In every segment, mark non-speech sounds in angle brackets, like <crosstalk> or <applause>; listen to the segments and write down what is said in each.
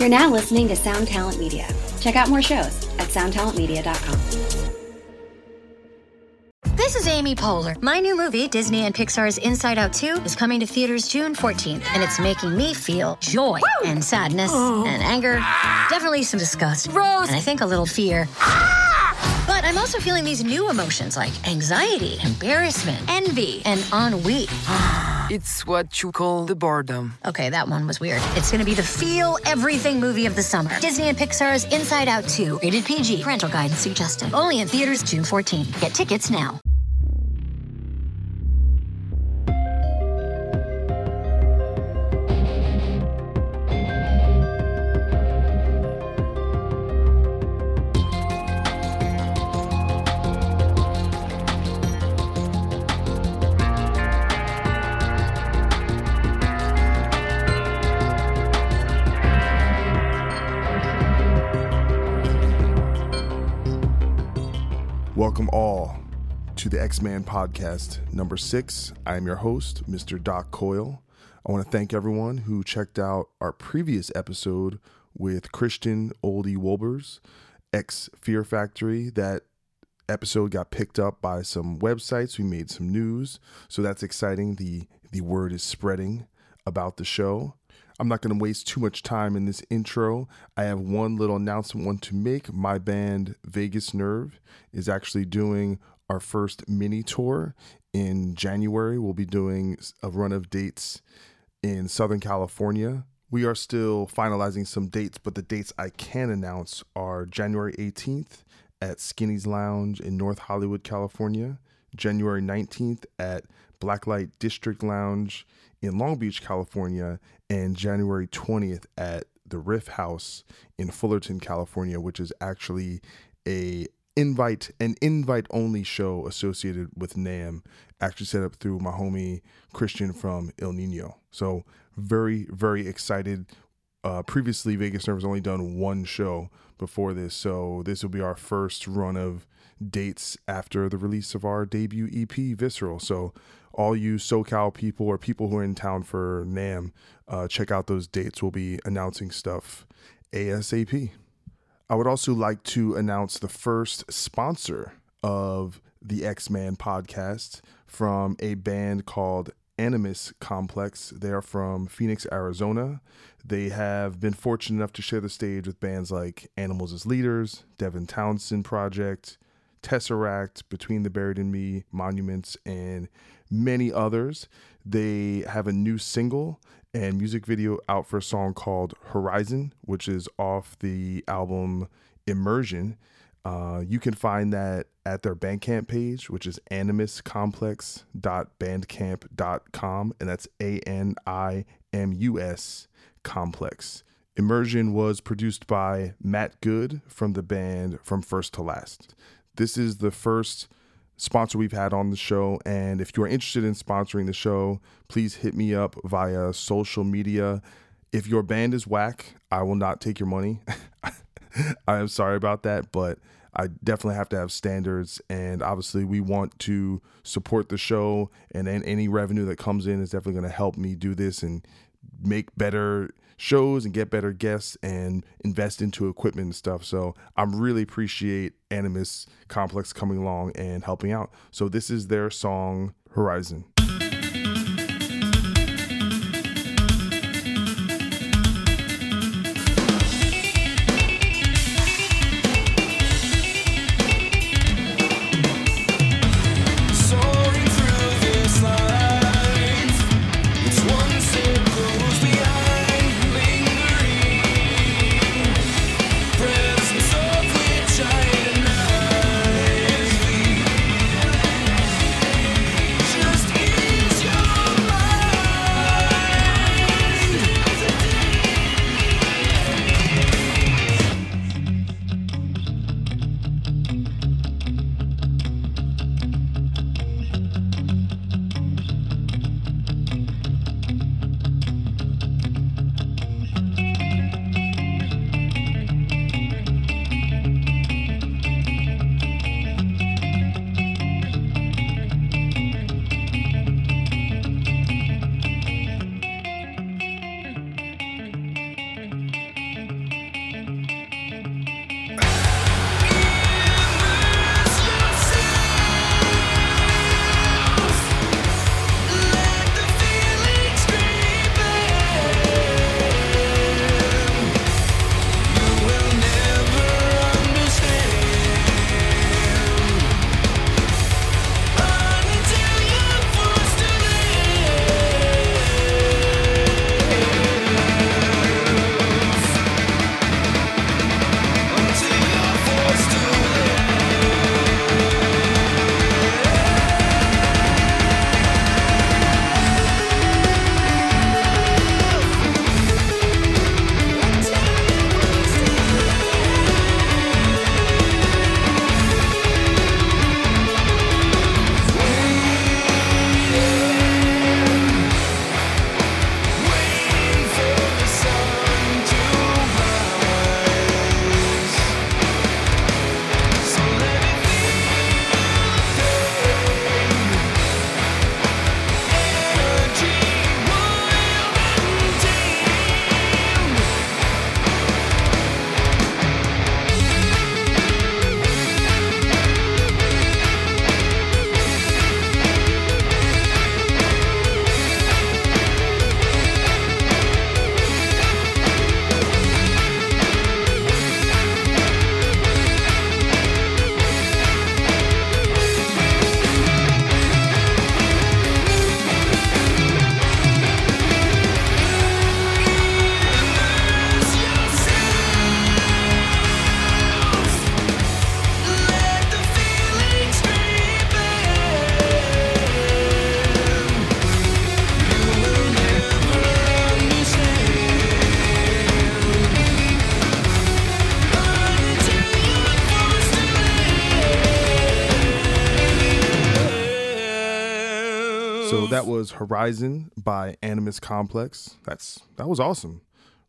You're now listening to Sound Talent Media. Check out more shows at soundtalentmedia.com. This is Amy Poehler. My new movie, Disney and Pixar's Inside Out 2, is coming to theaters June 14th, and it's making me feel joy Woo! and sadness oh. and anger, definitely some disgust, Rose, and I think a little fear. But I'm also feeling these new emotions like anxiety, embarrassment, envy, and ennui. It's what you call the boredom. Okay, that one was weird. It's gonna be the feel everything movie of the summer. Disney and Pixar's Inside Out 2. Rated PG. Parental guidance suggested. Only in theaters June 14. Get tickets now. Ex Man podcast number six. I am your host, Mr. Doc Coyle. I want to thank everyone who checked out our previous episode with Christian Olde Wolbers, ex Fear Factory. That episode got picked up by some websites. We made some news, so that's exciting. the The word is spreading about the show. I'm not going to waste too much time in this intro. I have one little announcement want to make. My band Vagus Nerve is actually doing our first mini tour in January. We'll be doing a run of dates in Southern California. We are still finalizing some dates, but the dates I can announce are January 18th at Skinny's Lounge in North Hollywood, California, January 19th at Blacklight District Lounge in Long Beach, California, and January 20th at the Riff House in Fullerton, California, which is actually a invite an invite only show associated with NAMM, actually set up through my homie Christian from Ill Niño. So very very excited. Uh, previously, Vagus Nerve has only done one show before this, so this will be our first run of dates after the release of our debut EP, Visceral. So all you SoCal people or people who are in town for NAMM, uh, check out those dates. We'll be announcing stuff ASAP. I would also like to announce the first sponsor of the Ex Man podcast from a band called Animus Complex. They are from Phoenix, Arizona. They have been fortunate enough to share the stage with bands like Animals as Leaders, Devin Townsend Project, Tesseract, Between the Buried and Me, Monuments, and many others. They have a new single and music video out for a song called Horizon, which is off the album Immersion. Uh, you can find that at their Bandcamp page, which is animuscomplex.bandcamp.com, and that's A N I M U S complex. Immersion was produced by Matt Good from the band From First to Last. This is the first sponsor we've had on the show. And if you are interested in sponsoring the show, please hit me up via social media. If your band is whack, I will not take your money. <laughs> I am sorry about that, but I definitely have to have standards. And obviously, we want to support the show, and any revenue that comes in is definitely going to help me do this and make better shows and get better guests and invest into equipment and stuff. So I'm really appreciate Animus Complex coming along and helping out. So this is their song Horizon. That was Horizon by Animus Complex. That's that was awesome.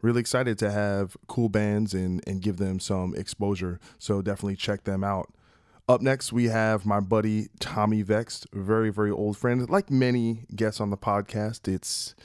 Really excited to have cool bands and and give them some exposure. So definitely check them out. Up next, we have my buddy Tommy Vext, very very old friend. Like many guests on the podcast, it's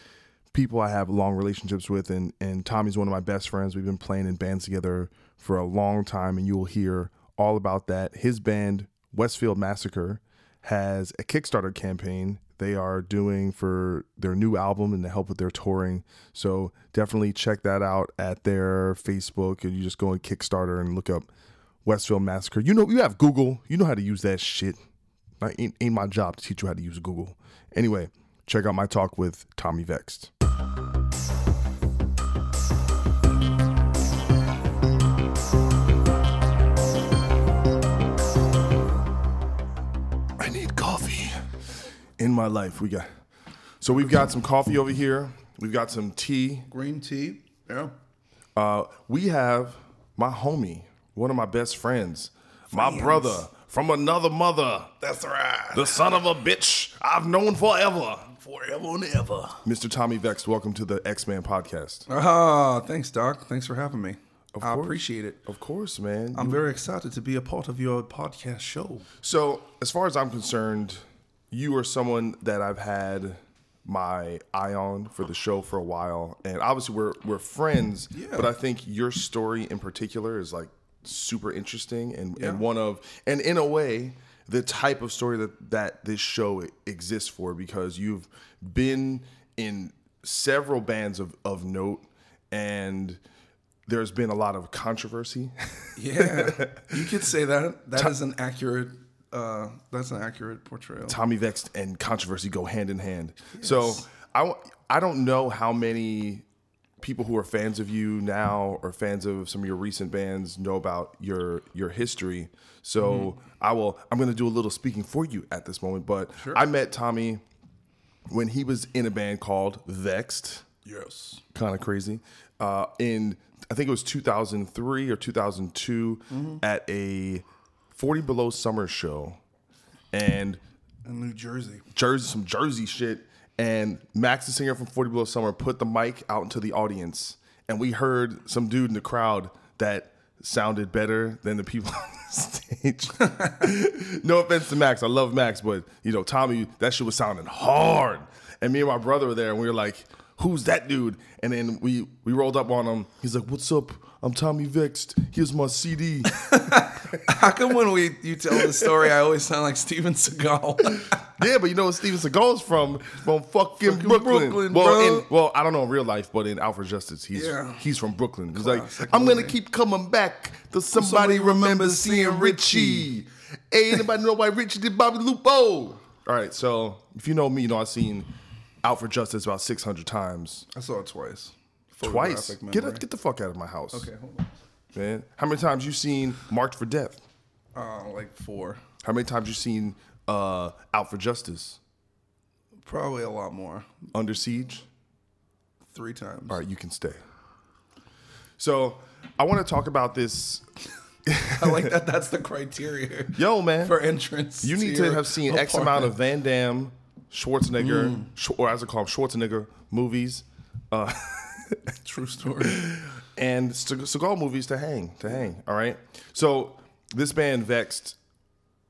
people I have long relationships with, and and Tommy's one of my best friends. We've been playing in bands together for a long time, and you will hear all about that. His band Westfield Massacre has a Kickstarter campaign they are doing for their new album and to help with their touring. So definitely check that out at their Facebook. And you just go on Kickstarter and look up Westfield Massacre. You know, you have Google. You know how to use that shit. I ain't, ain't my job to teach you how to use Google. Anyway, check out my talk with Tommy Vext. In my life. We got so we've got some coffee over here. We've got some tea. Green tea. Yeah. Uh, we have my homie, one of my best friends, my brother from another mother, That's right. the son of a bitch I've known forever, Forever and ever. Mr. Tommy Vext. Welcome to the Ex Man podcast. Ah, thanks, Doc. Thanks for having me. I course. appreciate it. Of course, man. I'm You- very excited to be a part of your podcast show. So, as far as I'm concerned, you are someone that I've had my eye on for the show for a while, and obviously we're we're friends. Yeah. But I think your story in particular is like super interesting and, Yeah. and one of and in a way the type of story that that this show exists for because you've been in several bands of of note and there's been a lot of controversy Yeah, <laughs> you could say that. That is an accurate. Uh, that's an accurate portrayal. Tommy Vext and controversy go hand in hand. So I I don't know how many people who are fans of you now or fans of some of your recent bands know about your your history. So I will I'm going to do a little speaking for you at this moment. But I met Tommy when he was in a band called Vext Yes. kind of crazy. Uh, in I think it was 2003 or 2002 at a 40 Below Summer show, and In New Jersey. Jersey, some Jersey shit. And Max, the singer from 40 Below Summer, put the mic out into the audience, and we heard some dude in the crowd that sounded better than the people <laughs> on the stage. <laughs> no offense to Max, I love Max, but you know Tommy, that shit was sounding hard. And me and my brother were there, and we were like, "Who's that dude?" And then we we rolled up on him. He's like, "What's up? I'm Tommy Vext. Here's my CD." <laughs> How come when we you tell the story, I always sound like Steven Seagal? <laughs> Yeah, but you know what Steven Seagal's from? From fucking, Fucking Brooklyn. Brooklyn, well, bro. in, well, I don't know in real life, but in Out for Justice, he's Yeah. he's from Brooklyn. He's Classic like, I'm gonna keep coming back till somebody, somebody remembers seeing Richie. hey, anybody know why Richie did Bobby Lupo? All right, so if you know me, you know I've seen Out for Justice about 600 times. I saw it twice. Twice. Get get the fuck out of my house. Okay, hold on. man. How many times you seen Marked for Death? Uh, like four. How many times you seen uh, Out for Justice? Probably a lot more. Under Siege? Three times. All right, you can stay. So I want to talk about this. <laughs> I like that. That's the criteria Yo, man, for entrance. you need to your have seen X amount of. Van Damme, Schwarzenegger, Mm. Or as I call them, Schwarzenegger movies, <laughs> <laughs> True story. and Seagal movies to hang, to hang. All right. So this band Vexed,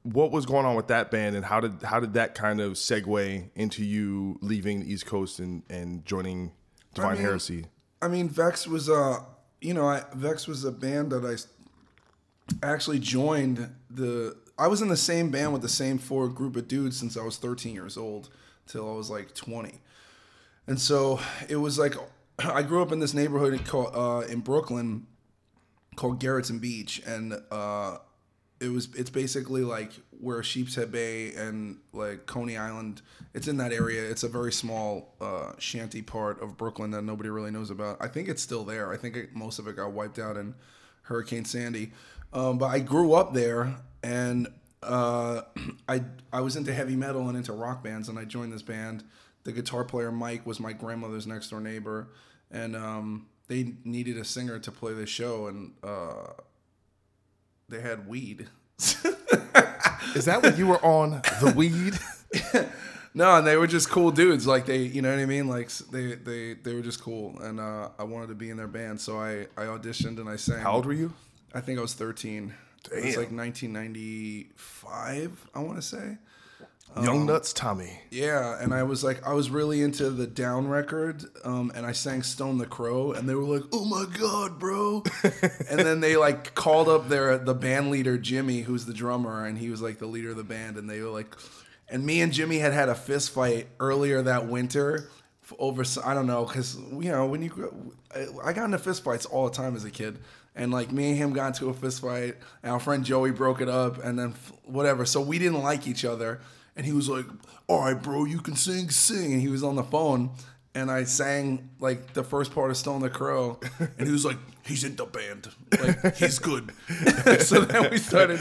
what was going on with that band, and how did how did that kind of segue into you leaving the East Coast and and joining Divine mean, Heresy? I mean, Vext was uh, you know, I, Vext was a band that I actually joined. The I was in the same band with the same four group of dudes since I was 13 years old till I was like 20, and so it was like <clears throat> I grew up in this neighborhood called uh, in Brooklyn called Gerritsen Beach, and uh, it was it's basically like where Sheepshead Bay and like Coney Island. It's in that area. It's a very small uh, shanty part of Brooklyn that nobody really knows about. I think it's still there. I think it, most of it got wiped out in Hurricane Sandy. Um, but I grew up there, and uh, <clears throat> I I was into heavy metal and into rock bands, and I joined this band. The guitar player Mike was my grandmother's next door neighbor, and um, they needed a singer to play the show, and uh, they had weed. Is that when you were on the weed? <laughs> No, and they were just cool dudes. Like they, you know what I mean? Like they they they were just cool, and uh, I wanted to be in their band, so I I auditioned and I sang. How old were you? I think I was 13. It was like 1995, I want to say. Young Um, Nuts Tommy. Yeah, and I was like, I was really into the Down record, um, and I sang Stone the Crow, and they were like, "Oh my god, bro!" <laughs> and then they like called up their the band leader Jimmy, who's the drummer, and he was like the leader of the band, and they were like, and me and Jimmy had had a fist fight earlier that winter over I don't know because you know when you I- got into fist fights all the time as a kid. And like me and him got into a fist fight, and our friend Joey broke it up, and then f- whatever. So we didn't like each other, and he was like, "All right, bro, you can sing, sing." And he was on the phone, and I sang like the first part of Stone the Crow, and he was like, "He's in the band, like he's good." <laughs> so then we started.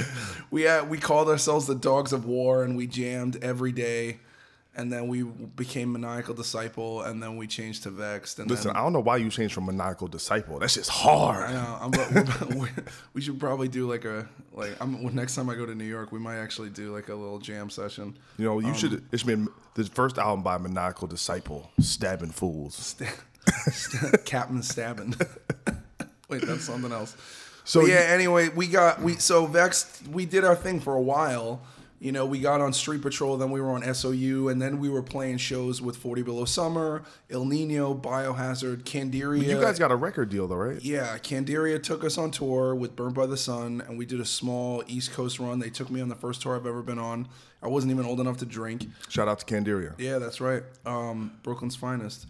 We had we called ourselves the Dogs of War, and we jammed every day. And then we became Maniacal Disciple, and then we changed to Vext. And Listen, then, I don't know why you changed from maniacal disciple. That's just hard. I know. I'm, but we we should probably do like a like. I'm when next time I go to New York, we might actually do like a little jam session. You know, Um, you should. It should be the first album by Maniacal Disciple, Stabbing Fools. Captain stabbing. <laughs> Wait, that's something else. So So yeah. you- Anyway, we got we so vexed. We did our thing for a while. You know, we got on Street Patrol, then we were on SOU, and then we were playing shows with 40 Below Summer, Ill Niño, Biohazard, Candiria. You guys got a record deal though, right? Yeah, Candiria took us on tour with Burned by the Sun, and we did a small East Coast run. They took me on the first tour I've ever been on. I wasn't even old enough to drink. Shout out to Candiria. Yeah, that's right. Um, Brooklyn's finest.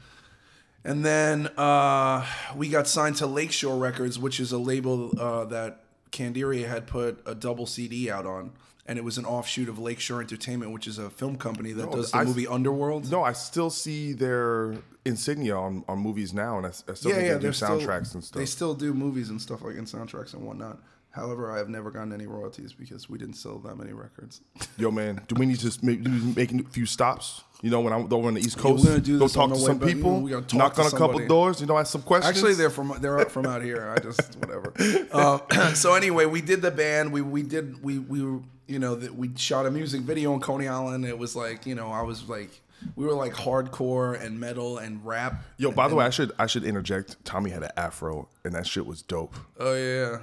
And then uh, we got signed to Lakeshore Records, which is a label uh, that Candiria had put a double CD out on. And it was an offshoot of Lakeshore Entertainment, which is a film company that does the I- movie Underworld. No, I still see their insignia on, on movies now, and I, I still yeah, think yeah, they do soundtracks still, and stuff. They still do movies and stuff like in soundtracks and whatnot. However, I have never gotten any royalties because we didn't sell that many records. <laughs> Yo, man, do we need to make, do we need to make a few stops? You know, when I'm over on the East Coast, we're Coast, gonna do go talk to some back. You know, people, we gotta knock on a couple doors. You know, ask some questions. Actually, they're from they're up from out here. I just <laughs> whatever. Uh, <clears throat> so anyway, we did the band. We we did we we you know that we shot a music video in Coney Island. It was like you know I was like we were like hardcore and metal and rap. Yo, by the way, I should I should interject. Tommy had an afro, and that shit was dope. Oh yeah,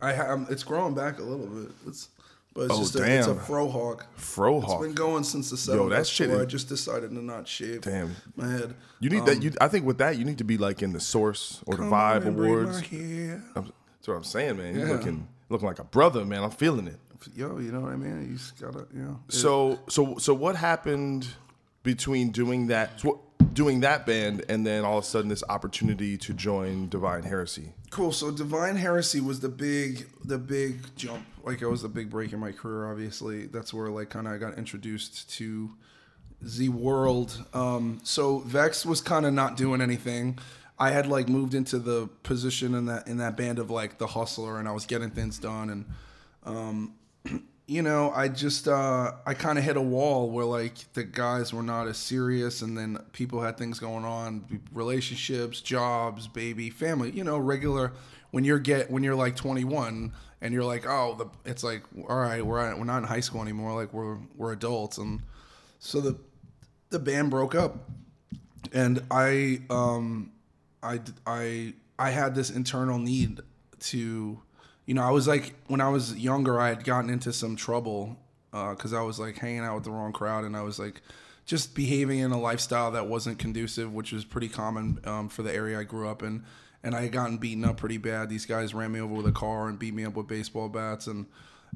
I have. Um, it's growing back a little bit. It's but it's Oh, just a, it's a damn. fro hawk. Fro It's been going since the Yo, 70s. that shit is- I just decided to not shave. Damn. my head. You need that. Um, you, I think with that, you need to be like in the Source or the Vibe on and braid Awards. my hair. I'm- That's what I'm saying, man. You're Yeah. looking looking like a brother, man. I'm feeling it. Yo, you know what I mean? You just gotta, you know. So so so what happened between doing that doing that band and then all of a sudden this opportunity to join Divine Heresy? Cool. So Divine Heresy was the big, the big jump. Like it was the big break in my career. Obviously, that's where like kind of I got introduced to the world. Um, so Vext was kind of not doing anything. I had like moved into the position in that in that band of like the hustler, and I was getting things done, and um, you know, I just uh, I kind of hit a wall where like the guys were not as serious, and then people had things going on, relationships, jobs, baby, family. You know, regular when you're get when you're like 21 and you're like, oh, the it's like all right, we're at, we're not in high school anymore, like we're we're adults, and so the the band broke up, and I um I I I had this internal need to you know, I was like when I was younger, I had gotten into some trouble because I was like hanging out with the wrong crowd, and I was like just behaving in a lifestyle that wasn't conducive, which was pretty common um, for the area I grew up in. And I had gotten beaten up pretty bad. These guys ran me over with a car and beat me up with baseball bats, and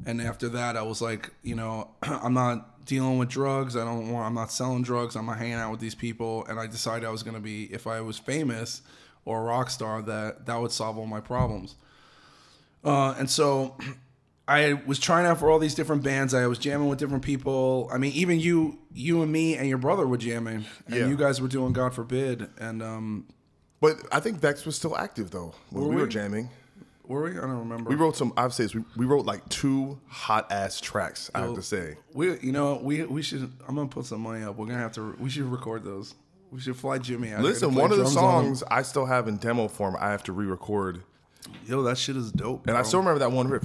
and after that, I was like, you know, <clears throat> I'm not dealing with drugs. I don't want. I'm not selling drugs. I'm not hanging out with these people. And I decided I was gonna be, if I was famous or a rock star, that that would solve all my problems. Uh, and so <clears throat> I was trying out for all these different bands. I was jamming with different people. I mean, even you, you and me and your brother were jamming, and Yeah. you guys were doing God Forbid. And um, But I think Vext was still active though when Were we were jamming. were we? I don't remember. We wrote some. I've said we, we wrote like two hot ass tracks. I have to say. We, you know, we we should. I'm gonna put some money up. We're gonna have to. We should record those. We should fly Jimmy out. Listen, one of the drums on songs I still have in demo form. I have to re-record, Yo, that shit is dope. and I still remember that one riff.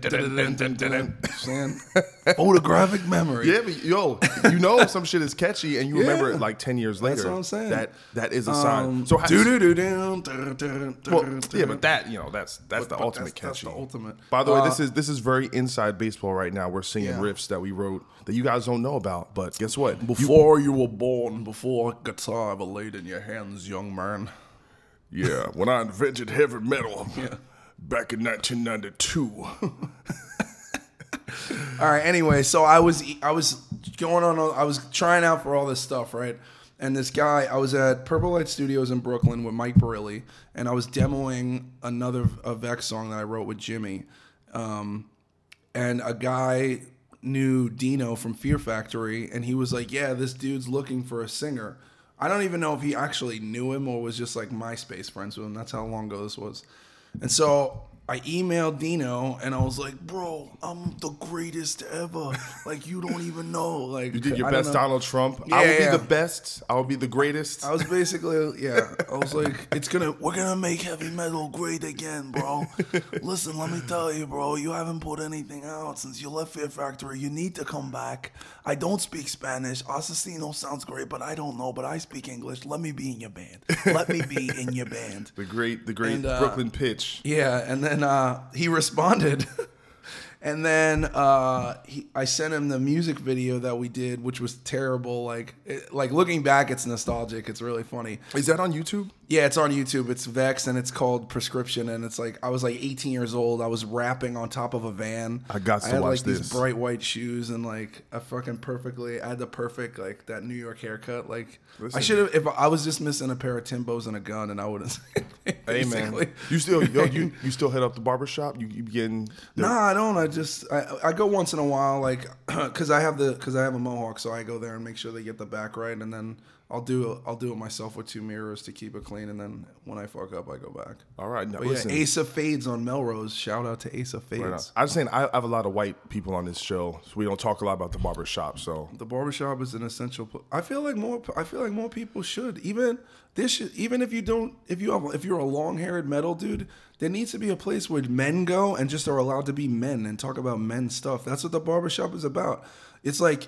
Dun, dun, dun. <laughs> Saying <laughs> photographic memory. Yeah, but yo, you know some shit is catchy, and you remember it like ten years later. That's what I'm saying. That that is a sign. Um, so how, doo-doo-doo-doo, well, yeah, but that you know that's that's But- the but ultimate that's- that's catchy. the ultimate. By the way, Uh, this is this is very inside baseball right now. We're singing Yeah. riffs that we wrote that you guys don't know about. But guess what? Before you were born, before a guitar ever laid in your hands, young man. Yeah, when I invented heavy metal <laughs> back in 1992. <laughs> All right. Anyway, so I was I was going on. I was trying out for all this stuff, right? And this guy, I was at Purple Light Studios in Brooklyn with Mike Barilli, and I was demoing another a Vext song that I wrote with Jimmy. Um, and a guy knew Dino from Fear Factory, and he was like, "Yeah, this dude's looking for a singer." I don't even know if he actually knew him or was just like MySpace friends with him. That's how long ago this was. And so I emailed Dino, and I was like, "Bro, I'm the greatest ever. Like you don't even know. Like You did your I best. Donald Trump. Yeah, I will yeah. be the best. I will be the greatest. I was basically, yeah. I was <laughs> like, it's gonna, we're gonna make heavy metal great again, bro. Listen, let me tell you, bro. You haven't put anything out since you left Fear Factory. You need to come back. I don't speak Spanish. Asesino sounds great, but I don't know. But I speak English. Let me be in your band. Let me be in your band. <laughs> the great, the great And, uh, Brooklyn pitch. Yeah, and then uh, he responded, <laughs> and then uh, he, I sent him the music video that we did, which was terrible. Like, it, like looking back, it's nostalgic. It's really funny. Is that on YouTube? Yeah, it's on YouTube. It's Vext and it's called Prescription. And it's like I was like 18 years old. I was rapping on top of a van. I got to I had watch like this. these bright white shoes and like a fucking perfectly. I had the perfect like that New York haircut. Like I should have. If I was just missing a pair of Timbos and a gun, and I would have. <laughs> Hey man, you still yo, you <laughs> you still head up the barber shop? You you getting No, I don't. I just I, I go once in a while, like <clears throat> because I have the because I have a mohawk, so I go there and make sure they get the back right, and then I'll do I'll do it myself with two mirrors to keep it clean, and then when I fuck up, I go back. All right, now But listen. yeah, Asa Fades on Melrose. Shout out to Asa Fades. Right on. I was saying I have a lot of white people on this show, so we don't talk a lot about the barber shop. So The barber shop is an essential. pl- I feel like more. I feel like more people should. Even this. Should, even if you don't. If you have. If you're a long-haired metal dude, there needs to be a place where men go and just are allowed to be men and talk about men stuff. That's what the barber shop is about. It's like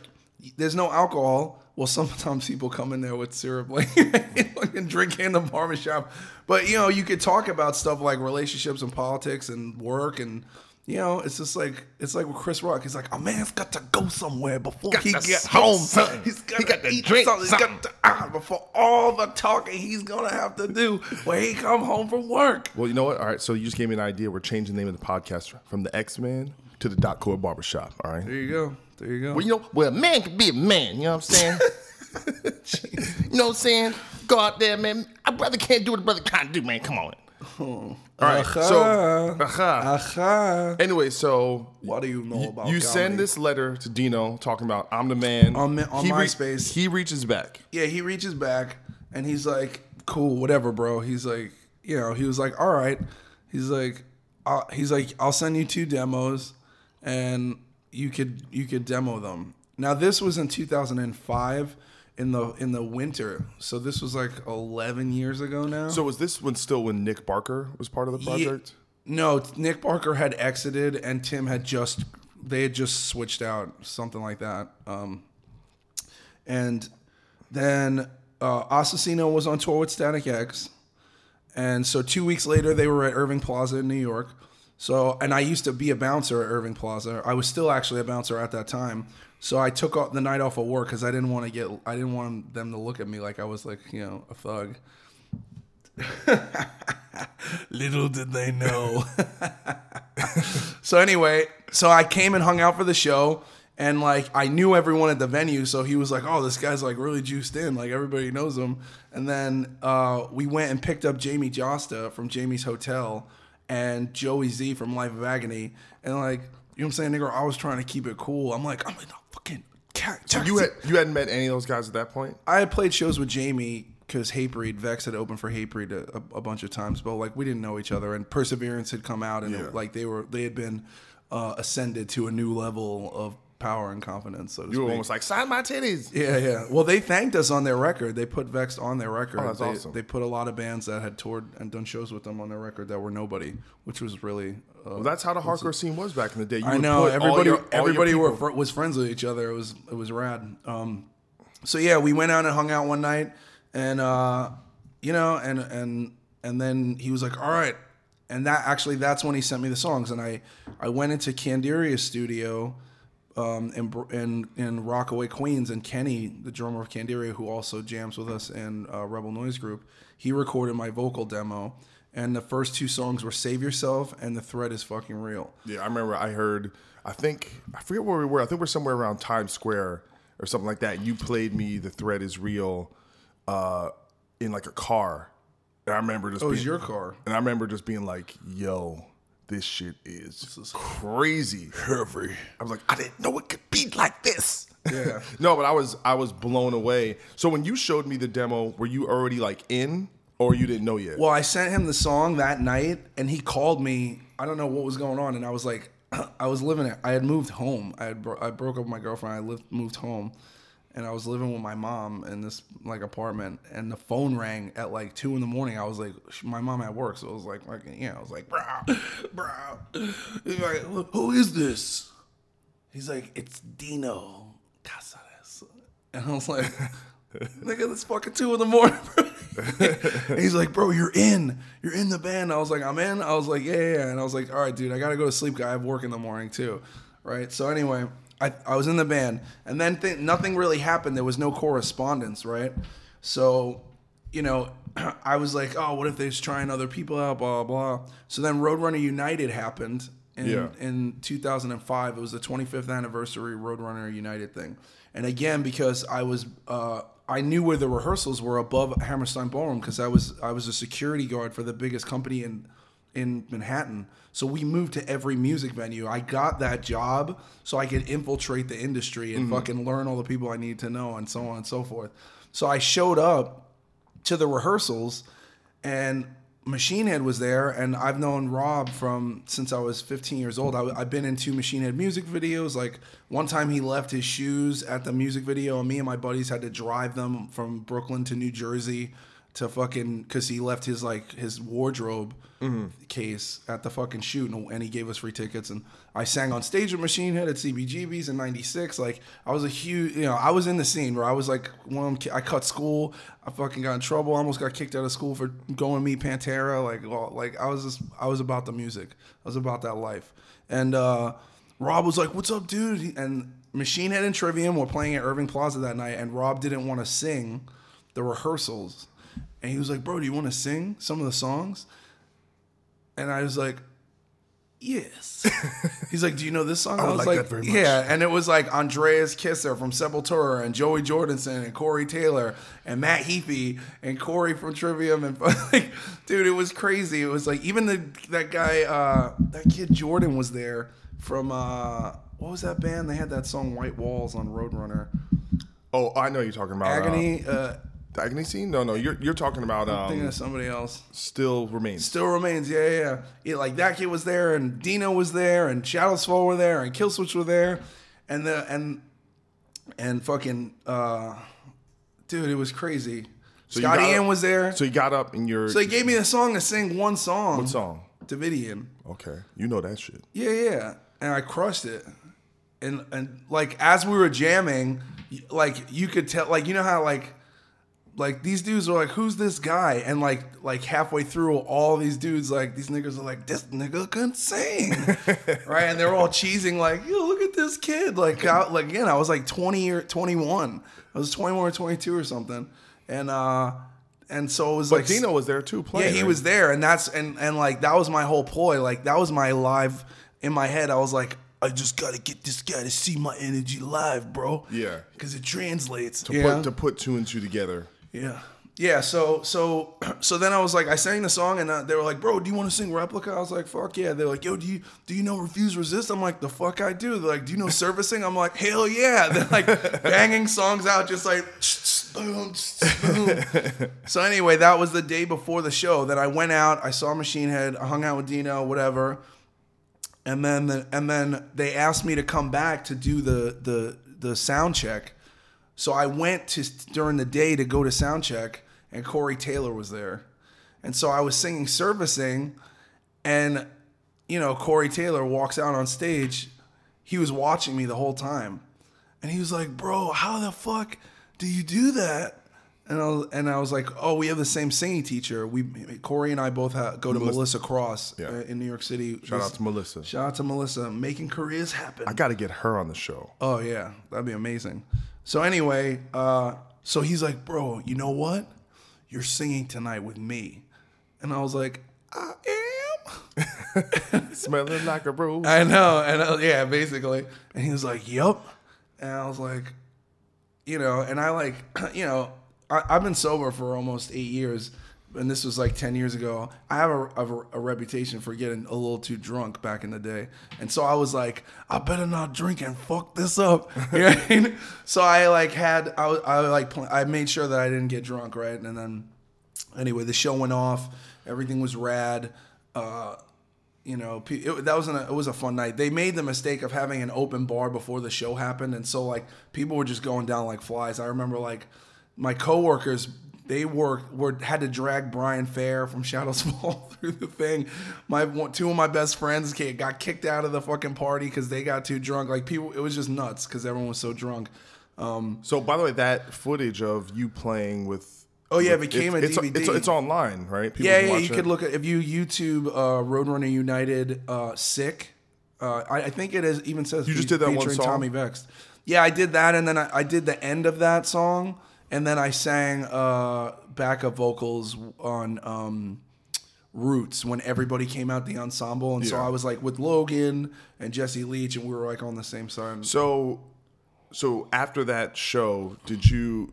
there's no alcohol. Well, sometimes people come in there with syrup, <laughs> like and drinking in the barbershop. But you know, you could talk about stuff like relationships and politics and work and. You know, it's just like it's like with Chris Rock. He's like, a man's got to go somewhere before he to get home. something. <laughs> He's got He to got to eat drink something. He's got to, ah, before all the talking he's gonna have to do when he come home from work. well, you know what? All right, so you just gave me an idea. We're changing the name of the podcast from the X Men to the Doc Coyle Barbershop. All right. There you go. There you go. Well, you know, well, a man can be a man. You know what I'm saying? <laughs> you know what I'm saying? Go out there, man. A brother can't do what a brother can't do, man. Come on. All right. So, aha. Aha. Anyway, so What do you know about you comedy? send this letter to Dino talking about I'm the man On on He MySpace. he reaches back. Yeah, he reaches back and he's like, "Cool, whatever, bro." He's like, you know, he was like, "All right." He's like, I'll, he's like, "I'll send you two demos, and you could you could demo them." Now this was in 2005 in the in the winter, so this was like 11 years ago now. So was this when still when Nick Barker was part of the project? no, Nick Barker had exited, and Tim had just they had just switched out, something like that. Um, and then uh, Asesino was on tour with Static X, and so two weeks later they were at Irving Plaza in New York. So, and I used to be a bouncer at Irving Plaza. I was still actually a bouncer at that time. So I took the night off of work because I didn't want to get, I didn't want them to look at me like I was like, you know, a thug. <laughs> Little did they know. <laughs> so anyway, so I came and hung out for the show, and like I knew everyone at the venue, so he was like, "Oh, this guy's like really juiced in, like everybody knows him." And then uh, we went and picked up Jamey Jasta from Jamie's Hotel and Joey Z from Life of Agony, and like you know what I'm saying, nigga, I was trying to keep it cool. I'm like, I'm in a fucking. Car- So you had you hadn't met any of those guys at that point? I had played shows with Jamie because Hatebreed, Vext had opened for Hatebreed a, a, a bunch of times, but like we didn't know each other. And Perseverance had come out, and Yeah. like they were they had been uh, ascended to a new level of power and confidence. So to You were almost like sign my titties. Yeah, yeah. Well, they thanked us on their record. They put Vext on their record. Oh, that's they, awesome. they put a lot of bands that had toured and done shows with them on their record that were nobody, which was really. Uh, Well, that's how the hardcore scene was back in the day. You I know everybody. your- everybody were fr- was friends with each other. It was it was rad. Um, so yeah, we went out and hung out one night, and uh, you know, and and and then he was like, "All right," and that actually that's when he sent me the songs, and I I went into Candiria's studio. Um, in, in in Rockaway, Queens, and Kenny, the drummer of Candiria, who also jams with us in uh, Rebel Noise Group, he recorded my vocal demo, and the first two songs were "Save Yourself" and "The Threat Is Fucking Real." Yeah, I remember I heard, I think, I forget where we were. I think we're somewhere around Times Square or something like that. You played me The Threat Is Real uh, in like a car. And I remember just Oh, it was your car. And I remember just being like, yo, this shit is, this is crazy. Heavy. I was like, I didn't know it could be like this. Yeah. <laughs> no, but I was I was blown away. So when you showed me the demo, were you already like in or you didn't know yet? Well, I sent him the song that night, and he called me. I don't know what was going on, and I was like, <clears throat> I was living it. I had moved home. I had bro- I broke up with my girlfriend. I lived moved home, and I was living with my mom in this like apartment. And the phone rang at like two in the morning. I was like, my mom at work, so I was like, like yeah, I was like, bro, bro. Like, who is this? He's like, it's Dino Cazares. And I was like, <laughs> nigga, it's fucking two in the morning, <laughs> he's like, bro, you're in. You're in the band. I was like, I'm in. I was like, yeah, yeah. And I was like, all right, dude, I gotta go to sleep. I have work in the morning too. Right. So anyway, I, I was in the band, and then th- nothing really happened. There was no correspondence. Right. So, you know, <clears throat> I was like, oh, what if they're trying other people out? Blah blah. So then Roadrunner United happened. In, Yeah. in 2005, it was the 25th anniversary Roadrunner United thing, and again because I was uh, I knew where the rehearsals were above Hammerstein Ballroom because I was I was a security guard for the biggest company in in Manhattan. So we moved to every music venue. I got that job so I could infiltrate the industry and mm-hmm. fucking learn all the people I need to know and so on and so forth. So I showed up to the rehearsals and Machine Head was there and I've known Rob from since I was 15 years old. I, have been in two Machine Head music videos. Like one time he left his shoes at the music video and me and my buddies had to drive them from Brooklyn to New Jersey to fucking because he left his like his wardrobe case at the fucking shoot and, and he gave us free tickets and I sang on stage with Machine Head at CBGB's in '96. Like I was a huge, you know, I was in the scene where I was like one I cut school. I fucking got in trouble. I almost got kicked out of school for going to meet Pantera. Like, well, like I was just, I was about the music. I was about that life. And uh, Rob was like, "What's up, dude?" And Machine Head and Trivium were playing at Irving Plaza that night, and Rob didn't want to sing the rehearsals. And he was like, "Bro, do you want to sing some of the songs?" And I was like, "Yes." <laughs> He's like, "Do you know this song?" I, would was like like, that very much. "Yeah." And it was like Andreas Kisser from Sepultura and Joey Jordison and Corey Taylor and Matt Heafy and Corey from Trivium and <laughs> like, dude, it was crazy. It was like even the that guy, uh, that kid Jordan was there from uh, what was that band? They had that song White Walls on Roadrunner. oh, I know you're talking about. Agony. Uh, Uh, the Agony scene? No, no, you're you're talking about thinking um, of somebody else. Still Remains. Still remains, yeah, yeah, yeah. Yeah, Like that kid was there, and Dino was there, and Shadows Fall were there, and Killswitch were there, and the and and fucking uh, dude, it was crazy. you Scotty Ian was there, So so, you got up and you're. they gave me a song to sing one song. What song? Davidian. Okay, you know that shit. Yeah, yeah, and I crushed it. And and like as we were jamming, like you could tell, like you know how like like these dudes were like, "Who's this guy?" And like like halfway through, all these dudes like these niggas are like, "This nigga can sing," <laughs> right? And they're all cheesing like, "Yo, look at this kid!" Like I, like again, I was like twenty or twenty one. I was twenty one or twenty two or something, and uh and so it was But like Dino was there too playing. yeah, he right? was there, and that's and and like that was my whole ploy. Like that was my live in my head. I was like, I just gotta get this guy to see my energy live, bro. Yeah. because it translates. to yeah. put to put two and two together. Yeah, yeah. So so <clears throat> so then I was like, I sang the song, and uh, they were like, Bro, do you want to sing replica? I was like, Fuck yeah. They're like, Yo, do you do you know Refuse Resist? I'm like, The fuck I do. They're like, Do you know Surfacing? I'm like, Hell yeah. They're like <laughs> banging songs out, just like. <sniffs> Boom, <sniffs> boom. So anyway, that was the day before the show. That I went out, I saw Machine Head, I hung out with Dino, whatever. and then the, and then they asked me to come back to do the the the sound check. So I went to during the day to go to sound check, and Corey Taylor was there, and so I was singing "Surfacing," and you know Corey Taylor walks out on stage. He was watching me the whole time, and he was like, "Bro, how the fuck do you do that?" And I was, and I was like, "Oh, we have the same singing teacher. We Corey and I both ha go to Melissa- Melissa Cross Yeah. uh, in New York City. Shout out to Melissa. Shout out to Melissa, making careers happen. I got to get her on the show. Oh yeah, that'd be amazing. So anyway, uh, so he's like, bro, you know what? You're singing tonight with me, and I was like, I am. <laughs> Smelling like a rose. I know, and uh, yeah, basically. And he was like, "Yup," and I was like, you know, and I like, <clears throat> you know, I, I've been sober for almost eight years, and this was like ten years ago. I have a, a, a reputation for getting a little too drunk back in the day, and so I was like, I better not drink and fuck this up. <laughs> So I like had I, I like pl- I made sure that I didn't get drunk, right, and then anyway, the show went off. Everything was rad. Uh, you know, it, that was an, it was a fun night. They made the mistake of having an open bar before the show happened, and so like people were just going down like flies. I remember like my coworkers. They were, were had to drag Brian Fair from Shadows <laughs> Fall through the thing. My two of my best friends got kicked out of the fucking party because they got too drunk. Like people, it was just nuts because everyone was so drunk. So, by the way, that footage of you playing with. Oh, yeah, it became it's, a DVD. It's, it's online, right? People Yeah, yeah, you it. could look at if you YouTube uh, Roadrunner United uh, "Sick." Uh, I, I think it is even says You just did that one featuring song? Tommy Vext. Yeah, I did that, and then I, I did the end of that song, and then I sang uh, backup vocals on um, Roots when everybody came out the ensemble, and so Yeah. I was like with Logan and Jesse Leach, and we were like on the same side. So, so after that show, did you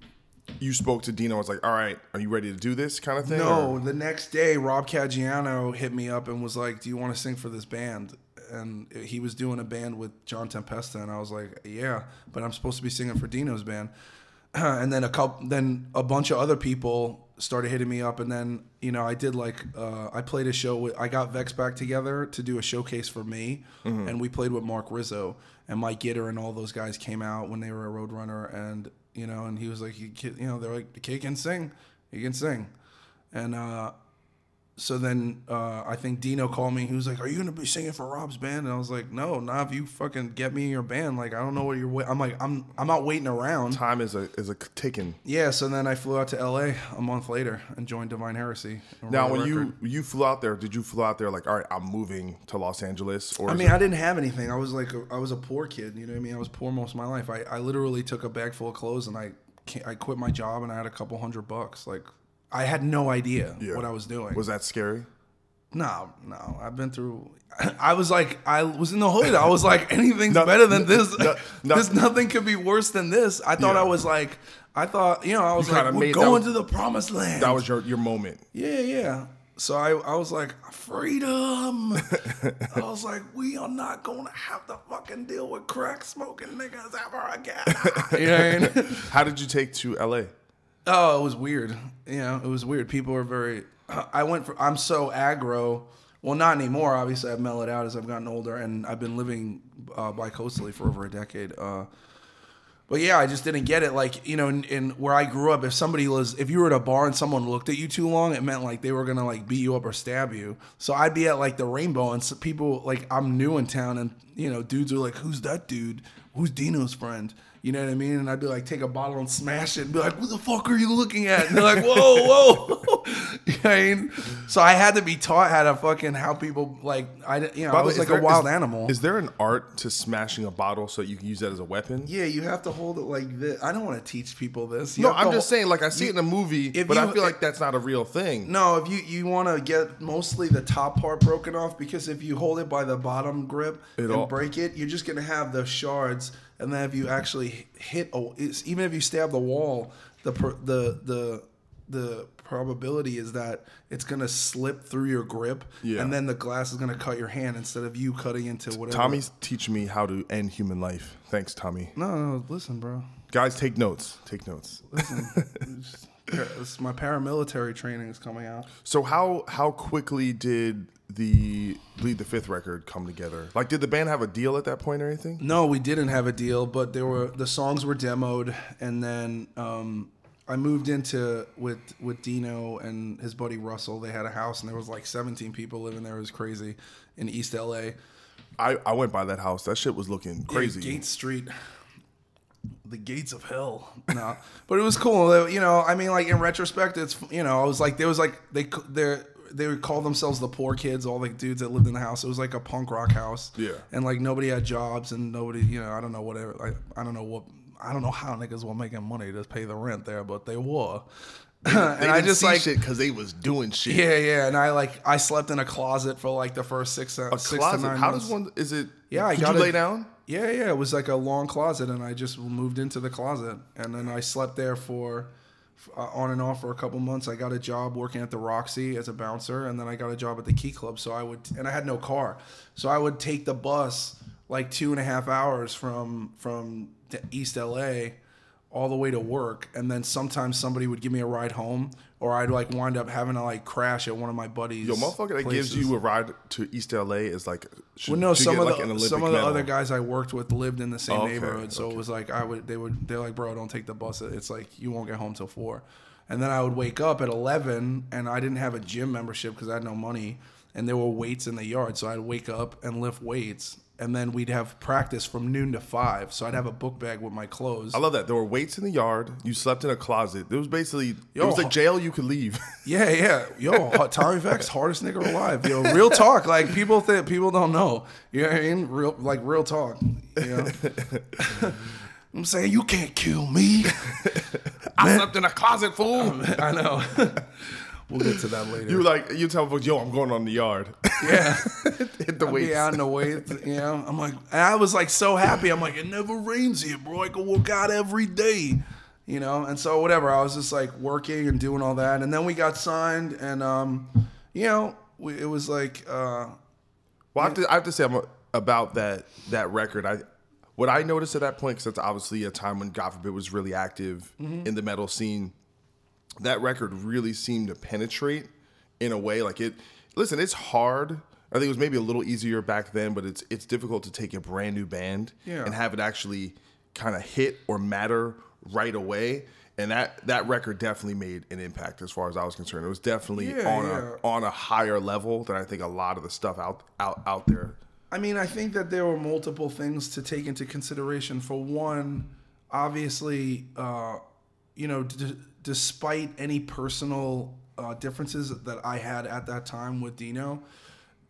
you spoke to Dino? I Was like, all right, are you ready to do this kind of thing? No, or- the next day, Rob Caggiano hit me up and was like, "Do you want to sing for this band?" And he was doing a band with John Tempesta, and I was like, "Yeah," but I'm supposed to be singing for Dino's band. <clears throat> and then a couple, then a bunch of other people started hitting me up, and then you know I did like uh, I played a show with I got Vext back together to do a showcase for me, and we played with Mark Rizzo and Mike Gitter and all those guys came out when they were a Roadrunner, and you know, and he was like, "You you know, they're like the kid can sing, he can sing," and uh, so then uh, I think Dino called me. He was like, "Are you gonna be singing for Rob's band?" And I was like, "No, not if you fucking get me in your band. Like, I don't know what you're. Wait-. I'm like, I'm I'm not waiting around." time is a is a taken. Yeah. So then I flew out to L.A. a month later and joined Divine Heresy. Now, when you record. you flew out there, did you fly out there like, all right, I'm moving to Los Angeles? Or I mean, it- I didn't have anything. I was like, a, I was a poor kid. You know what I mean? I was poor most of my life. I, I literally took a bag full of clothes and I I quit my job and I had a couple hundred bucks. Like, I had no idea Yeah. what I was doing. was that scary? No, no. I've been through. I was like, I was in the hood. I was like, anything's No- better than this. no- no- There's nothing could be worse than this. I thought Yeah. I was like, I thought, you know, I was You like, we're going was- to the promised land. That was your your moment. yeah, yeah. So I, I was like, freedom. I was like, we are not gonna have to fucking deal with crack smoking niggas ever again. <laughs> you know what I mean? How did you take to LA? Oh, it was weird. You know, it was weird. People were very. I went for. I'm so aggro. Well, not anymore. Obviously, I've mellowed out as I've gotten older, and I've been living uh, bi-coastally for over a decade. Uh, but yeah, I just didn't get it. Like you know, in, in where I grew up, if somebody was, if you were at a bar and someone looked at you too long, it meant like they were gonna like beat you up or stab you. So I'd be at like the Rainbow, and so people like I'm new in town, and you know, dudes are like, "Who's that dude? Who's Dino's friend?" You know what I mean? And I'd be like, take a bottle and smash it, and be like, "What the fuck are you looking at?" And they're like, "Whoa, whoa." <laughs> you know I mean? So I had to be taught how to fucking how people like I, you know, I By the was way, like there- a wild is- animal. Is there an art to smashing a bottle so you can use that as a weapon? yeah, you have to hold it like this. I don't want to teach people this. You No, I'm just saying, like I see it in a movie, but you- I feel like that's not a real thing. No, if you you want to get mostly the top part broken off because if you hold it by the bottom grip It and all- break it, you're just gonna have the shards. And then if you actually hit, a, it's, even if you stab the wall, the the the the probability is that it's gonna slip through your grip, Yeah. and then the glass is gonna cut your hand instead of you cutting into whatever. Tommy's teaching me how to end human life. Thanks, Tommy. no, no, listen, bro. Guys, take notes. Take notes. <laughs> This- my paramilitary training is coming out. So how how quickly did the Bleed the Fifth record come together? Like, did the band have a deal at that point or anything? No, we didn't have a deal, but there were the songs were demoed, and then um, I moved into with with Dino and his buddy Russell. They had a house, and there was like 17 people living there. It was crazy in East LA. I, I went by that house. That shit was looking crazy. Yeah, Gate Street. The gates of hell. <laughs> No, but it was cool. You know, I mean, like in retrospect, it's you know, I was like, there was like they they they would call themselves the poor kids, all the dudes that lived in the house. It was like a punk rock house. Yeah. and like nobody had jobs and nobody, you know, I don't know whatever. Like I don't know what. I don't know how niggas were making money to pay the rent there, but they were. <laughs> and I just like shit because they was doing shit. yeah, yeah, and I like I slept in a closet for like the first six a six closet. to nine How months. does one? Is it? Yeah, I Could got you lay down? Yeah, yeah, it was like a long closet, and I just moved into the closet, and then I slept there for uh, on and off for a couple months. I got a job working at the Roxy as a bouncer, and then I got a job at the Key Club. So I would, and I had no car, so I would take the bus like two and a half hours from from East LA all the way to work, and then sometimes somebody would give me a ride home, or I'd like wind up having to like crash at one of my buddies. Yo, motherfucker that gives you a ride to East LA is like. Should, Well, no, some of like, the an Olympic some of the other guys I worked with lived in the same oh, Okay, neighborhood, so okay. it was like I would they would they're like, bro, don't take the bus. It's like you won't get home till four, and then I would wake up at eleven, and I didn't have a gym membership because I had no money, and there were weights in the yard, so I'd wake up and lift weights, and then we'd have practice from noon to five, so I'd have a book bag with my clothes. I love that. There were weights in the yard. You slept in a closet. It was basically. it was like jail. You could leave. <laughs> Yeah, yeah. Yo, Tommy Vext, hardest nigga alive. Yo, real talk. Like people think people don't know. You know what I mean? Real like real talk. You know? <laughs> I'm saying you can't kill me. <laughs> I slept in a closet, fool. I know. We'll get to that <laughs> later. You like you tell folks, yo, I'm going on the yard. yeah. <laughs> Hit the weights. in the way, you know. I'm like, and I was like so happy. I'm like, it never rains here, bro. I can work out every day, you know. And so whatever, I was just like working and doing all that, and then we got signed, and um, you know, we, it was like, uh, Well, I have to, I have to say I'm, about that that record. I what I noticed at that point, because that's obviously a time when God forbid was really active Mm-hmm. in the metal scene. That record really seemed to penetrate in a way like it. Listen, it's hard. I think it was maybe a little easier back then, but it's it's difficult to take a brand new band Yeah. and have it actually kind of hit or matter right away. And that that record definitely made an impact as far as I was concerned. It was definitely Yeah, on yeah. a on a higher level than I think a lot of the stuff out out out there. I mean, I think that there were multiple things to take into consideration. For one, obviously, uh, you know, d- despite any personal uh, differences that I had at that time with Dino,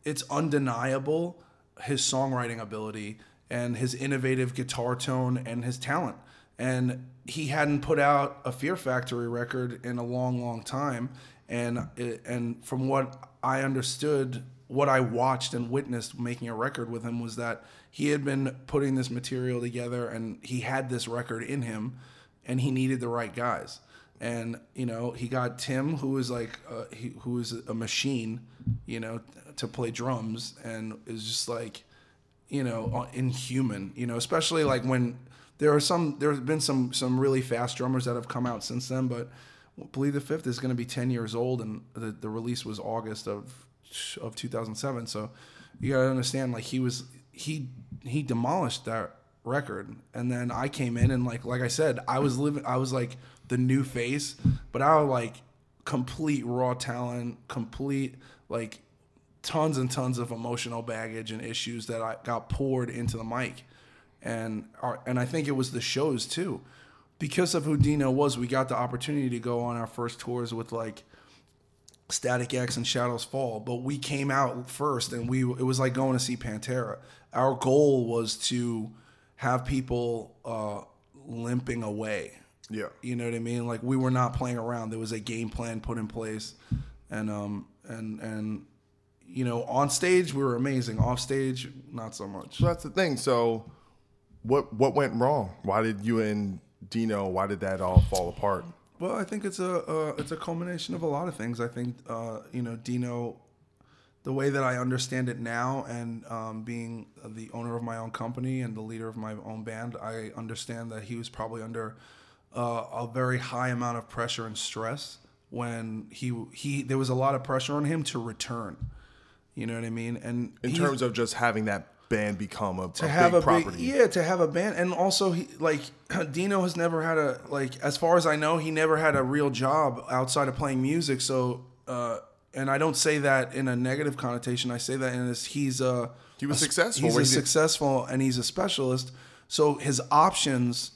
it's undeniable his songwriting ability and his innovative guitar tone and his talent. And he hadn't put out a Fear Factory record in a long, long time. And and from what I understood, what I watched and witnessed making a record with him was that he had been putting this material together and he had this record in him and he needed the right guys and you know he got Tim, who was like uh, he, who was a machine, you know, to play drums, and is just like, you know, uh, inhuman. You know, especially like when there are some there have been some some really fast drummers that have come out since then, but Bleed the Fifth is going to be ten years old, and the the release was August of of 2007. So you got to understand, like he was he he demolished that record and then i came in and like like i said i was living i was like the new face but i was like complete raw talent complete like tons and tons of emotional baggage and issues that i got poured into the mic and our, and i think it was the shows too because of who dino was we got the opportunity to go on our first tours with like Static X and Shadows Fall, but we came out first, and we it was like going to see Pantera. Our goal was to have people uh, limping away. Yeah. You know what I mean? Like we were not playing around. There was a game plan put in place, and um and and you know on stage we were amazing. Off stage, not so much. So that's the thing. So, what what went wrong? Why did you and Dino? Why did that all fall apart? Well, I think it's a uh, it's a culmination of a lot of things. I think uh, you know Dino, the way that I understand it now, and um, being the owner of my own company and the leader of my own band, I understand that he was probably under uh, a very high amount of pressure and stress when he he there was a lot of pressure on him to return. You know what I mean? And in terms of just having that band become a, to a have big a property. big yeah to have a band and also he like <clears throat> Dino has never had a like as far as I know he never had a real job outside of playing music so uh and I don't say that in a negative connotation I say that in this he's a He was a- successful he's a he successful and he's a specialist so his options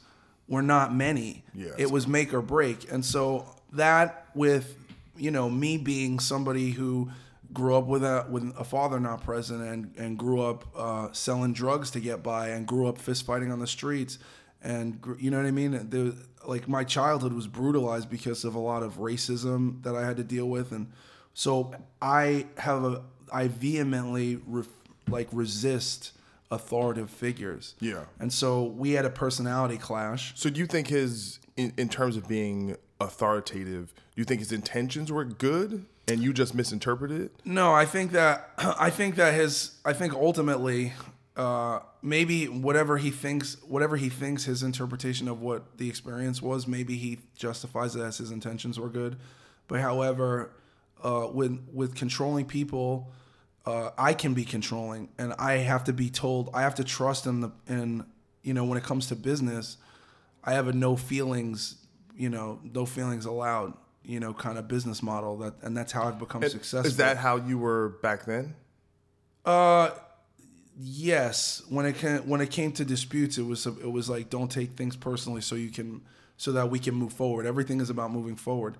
were not many. It was make or break. And so that with you know me being somebody who grew up with a with a father not present and and grew up uh, selling drugs to get by and grew up fist fighting on the streets and you know what I mean? The, like my childhood was brutalized because of a lot of racism that I had to deal with. And so I have a I vehemently re, like resist authoritative figures Yeah. and so we had a personality clash So do you think his, in, in terms of being authoritative, do you think his intentions were good and you just misinterpreted it? No, I think that <clears throat> I think that his I think ultimately uh, maybe whatever he thinks whatever he thinks his interpretation of what the experience was maybe he justifies it as his intentions were good but however uh, with with controlling people uh, I can be controlling and I have to be told I have to trust in the in you know when it comes to business I have a no feelings you know no feelings allowed you know kind of business model that and that's how I've become successful Is that how you were back then? Uh, yes. When it came when it came to disputes it was it was like don't take things personally so you can so that we can move forward. Everything is about moving forward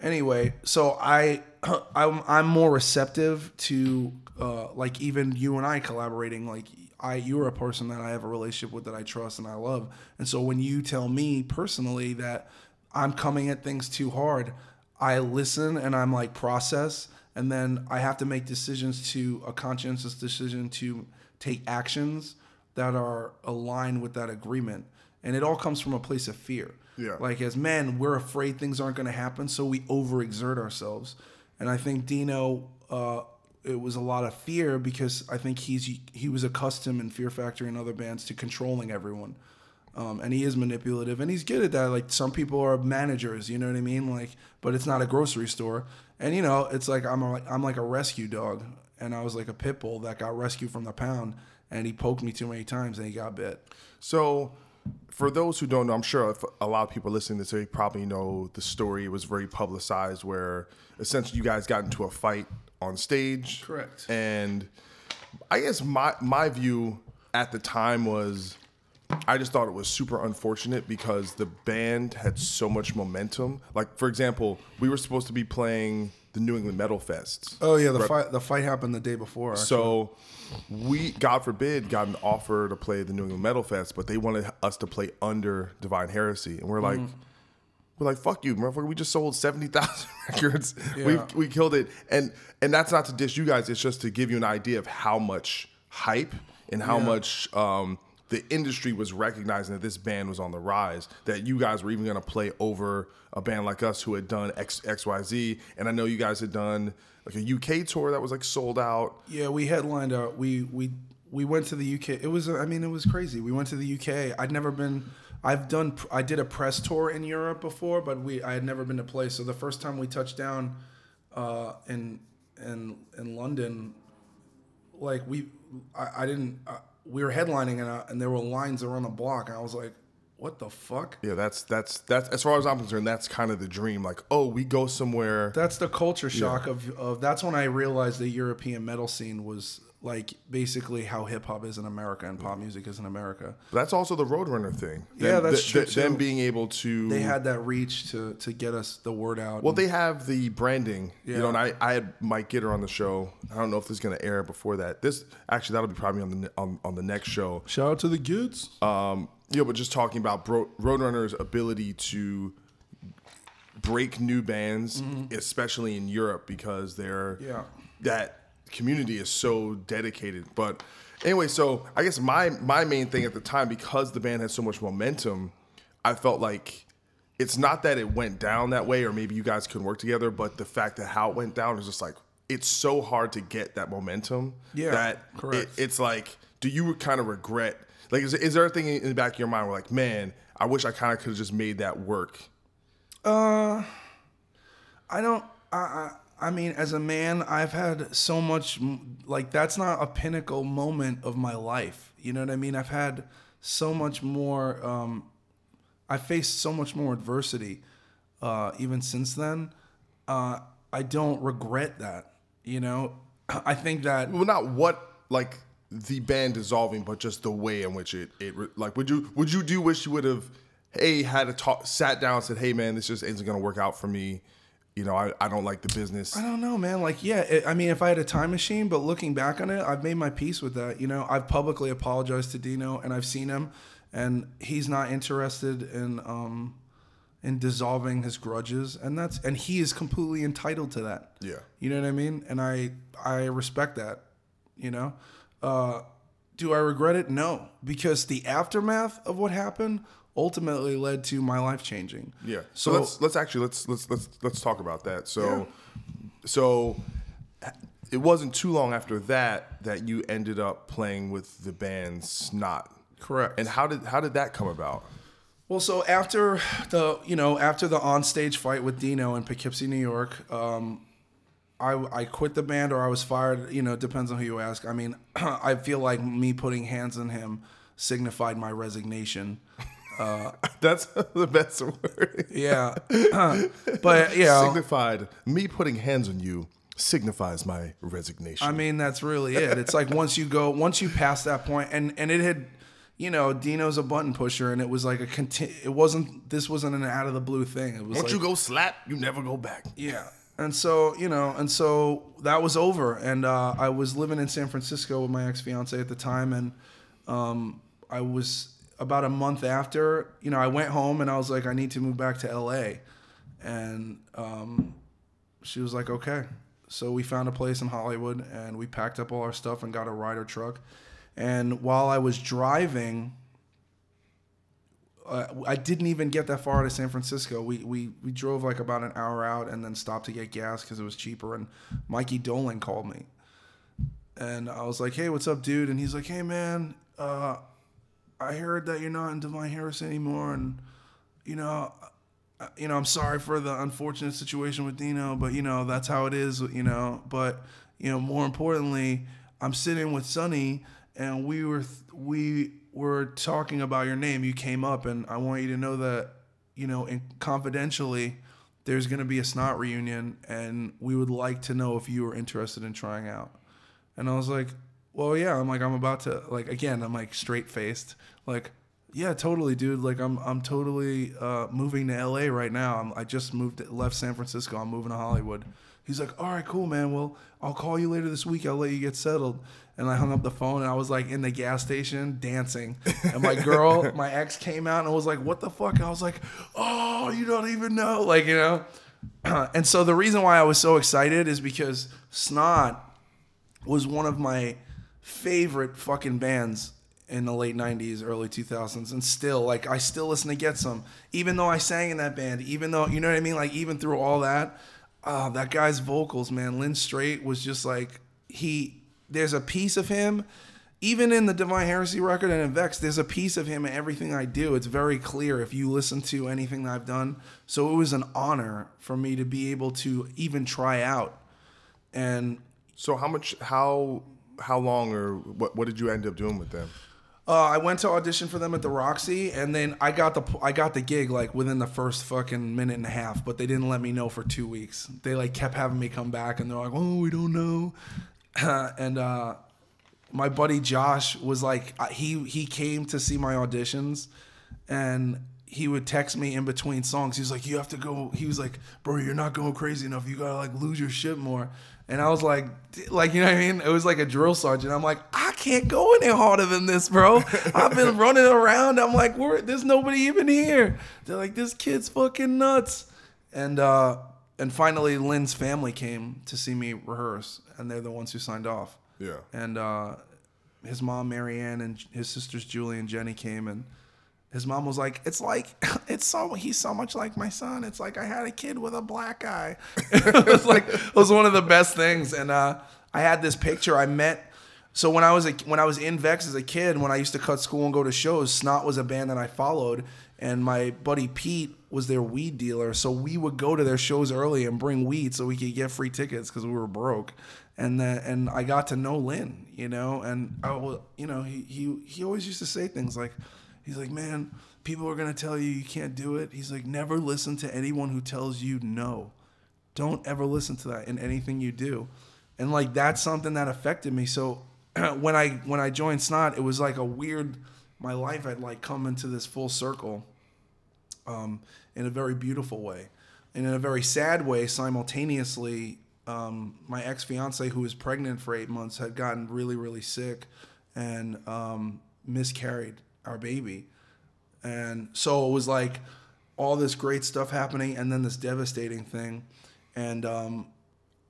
anyway so i <clears throat> i'm, I'm more receptive to uh, like even you and i collaborating like i you're a person that i have a relationship with that i trust and i love and so when you tell me personally that i'm coming at things too hard i listen and i'm like process and then I have to make decisions to a conscientious decision to take actions that are aligned with that agreement. And it all comes from a place of fear. Yeah. Like as men, we're afraid things aren't going to happen, so we overexert ourselves. And I think Dino, uh, it was a lot of fear because I think he's he was accustomed in Fear Factory and other bands to controlling everyone. Um, and he is manipulative and he's good at that like some people are managers you know what i mean like but it's not a grocery store and you know it's like i'm a, i'm like a rescue dog and i was like a pit bull that got rescued from the pound and he poked me too many times and he got bit So, for those who don't know, I'm sure if a lot of people listening to this, they probably know the story. It was very publicized where essentially you guys got into a fight on stage. Correct. And I guess my my view at the time was I just thought it was super unfortunate because the band had so much momentum. Like for example, we were supposed to be playing the New England Metal Fests. oh yeah the Rep- fight the fight happened the day before actually. So we, God forbid, got an offer to play the New England Metal Fest, but they wanted us to play under Divine Heresy, and we're like, we're like, fuck you, motherfucker. We just sold seventy thousand <laughs> records. We Yeah. we killed it, and and that's not to dish you guys. It's just to give you an idea of how much hype and how much. um the industry was recognizing that this band was on the rise, that you guys were even going to play over a band like us who had done X, XYZ. And I know you guys had done like a UK tour that was like sold out. Yeah, we headlined out. We we we went to the UK. It was I mean it was crazy. We went to the UK. I'd never been. I've done. I did a press tour in Europe before, but we I had never been to play. So the first time we touched down uh, in in in London, like we I, I didn't. Uh, we were headlining and uh, and there were lines around the block, and I was like, what the fuck? Yeah, that's that's that's as far as I'm concerned, that's kind of the dream. Like, oh, we go somewhere. That's the culture shock of, of that's when I realized the European metal scene was like basically how hip hop is in America and pop music is in America. That's also the Roadrunner thing. Yeah, that's th- true, th- Them being able to They had that reach to to get us the word out. Well, they have the branding, Yeah. you know. And I, I had Mike Gitter on the show. I don't know if this is going to air before that. This actually that'll be probably on the on, on the next show. shout out to the kids. Um, you know, but just talking about Bro- Roadrunner's ability to break new bands, especially in Europe, because they're Mm-hmm. Yeah. that community is so dedicated. But anyway, so I guess my my main thing at the time, because the band had so much momentum, I felt like it's not that it went down that way, or maybe you guys couldn't work together, but the fact that how it went down is just like it's so hard to get that momentum. Yeah, that correct. it- it's like, do you kind of regret Like, is, is there a thing in the back of your mind where, like, man, I wish I kind of could have just made that work? Uh, I don't. I, I I mean, as a man, I've had so much. Like that's not a pinnacle moment of my life. You know what I mean? I've had so much more. Um, I faced so much more adversity, uh, even since then. Uh, I don't regret that. You know, <clears throat> I think that Well, not what like the band dissolving, but just the way in which it it like. Would you would you do wish you would have hey had a talk, sat down, and said, hey man, this just isn't gonna work out for me. You know, I, I don't like the business. I don't know, man. Like, yeah, it, I mean, if I had a time machine, but looking back on it, I've made my peace with that. You know, I've publicly apologized to Dino, and I've seen him, and he's not interested in um, in dissolving his grudges, and that's and he is completely entitled to that. Yeah. you know what I mean, and I I respect that. You know, uh, do I regret it? No, because the aftermath of what happened ultimately led to my life changing. Yeah. So, let's let's actually let's let's let's let's talk about that. So so it wasn't too long after that that you ended up playing with the band Snot. Correct. And how did how did that come about? Well, so after the you know after the onstage fight with Dino in Poughkeepsie, New York, um, I I quit the band or I was fired. You know, depends on who you ask. I mean, <clears throat> I feel like me putting hands on him signified my resignation. <laughs> That's <laughs> the best word. Yeah, <clears throat> but you know, Signified me putting hands on you signifies my resignation. I mean, that's really it. It's like once you go, once you pass that point, and and it had, you know, Dino's a button pusher, and it was like a conti- It wasn't. This wasn't an out of the blue thing. It was Once like, you go slap, you never go back. Yeah. And so, you know, and so that was over. And uh, I was living in San Francisco with my ex fiance at the time. And um, I was about a month after, you know, I went home and I was like, I need to move back to LA. And um, she was like, okay. So we found a place in Hollywood and we packed up all our stuff and got a Ryder truck. And while I was driving, uh, I didn't even get that far to San Francisco. We, we we drove like about an hour out and then stopped to get gas because it was cheaper. And Mikey Doling called me, and I was like, "Hey, what's up, dude?" And he's like, "Hey, man, uh, I heard that you're not in Divine Heresy anymore, and you know, you know, I'm sorry for the unfortunate situation with Dino, but you know, that's how it is, you know. But you know, more importantly, I'm sitting with Sonny, and we were we were talking about your name. You came up, and I want you to know that, you know, and confidentially, there's going to be a snot reunion, and we would like to know if you were interested in trying out. And I was like, well, yeah. I'm like, I'm about to like again. I'm like straight faced, like, yeah, totally, dude. Like, I'm I'm totally uh, moving to LA right now. I'm, I just moved, left San Francisco. I'm moving to Hollywood. He's like, all right, cool, man. Well, I'll call you later this week. I'll let you get settled. And I hung up the phone and I was like in the gas station dancing. And my girl, <laughs> my ex came out and was like, what the fuck? And I was like, oh, you don't even know. Like, you know? <clears throat> and so the reason why I was so excited is because Snot was one of my favorite fucking bands in the late 90s early 2000s and still like i still listen to get some. Even though i sang in that band even though you know what i mean? Like even through all that uh, that guy's vocals man Lynn Strait was just like he there's a piece of him even in the divine heresy record and in Vext there's a piece of him in everything i do. It's very clear if you listen to anything that i've done. So it was an honor for me to be able to even try out. And So how much how how long or what what did you end up doing with them? Uh, I went to audition for them at the Roxy, and then I got the I got the gig like within the first fucking minute and a half. But they didn't let me know for two weeks. They like kept having me come back, and they're like, "Oh, we don't know." <clears throat> and uh, my buddy Josh was like, uh, he he came to see my auditions, and he would text me in between songs. He was like, "You have to go." He was like, "Bro, you're not going crazy enough. You gotta like lose your shit more." And I was like, like you know what I mean? It was like a drill sergeant. I'm like, I can't go any harder than this, bro. I've been <laughs> running around. I'm like, Where, there's nobody even here. They're like, this kid's fucking nuts. And uh, and finally, Lynn's family came to see me rehearse, and they're the ones who signed off. Yeah. And uh, his mom, Marianne, and his sisters, Julie and Jenny, came, and his mom was like, "It's like <laughs> it's so he's so much like my son. It's like I had a kid with a black eye." <laughs> it was like it was one of the best things. And uh, I had this picture. I met So when I was a, when I was in Vext as a kid, when I used to cut school and go to shows, Snot was a band that I followed, and my buddy Pete was their weed dealer. So we would go to their shows early and bring weed so we could get free tickets because we were broke. And and I got to know Lynn, you know, and I you know, he he he always used to say things like, he's like, man, people are gonna tell you you can't do it. He's like, never listen to anyone who tells you no. Don't ever listen to that in anything you do. And like that's something that affected me. So <clears throat> when I when I joined Snot, it was like a weird. My life had like come into this full circle, um, in a very beautiful way, and in a very sad way simultaneously. Um, my ex fiance, who was pregnant for eight months, had gotten really really sick, and um, miscarried our baby, and so it was like all this great stuff happening, and then this devastating thing, and um,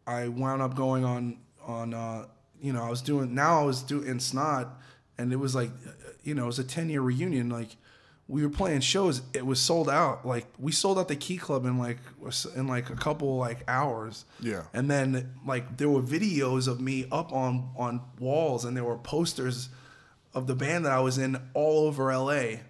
I wound up going on on uh, you know I was doing now I was doing in snot and it was like you know it was a 10 year reunion. Like we were playing shows. It was sold out. Like we sold out the key club in like in like a couple like hours. Yeah. and then like there were videos of me up on on walls and there were posters of the band that I was in all over LA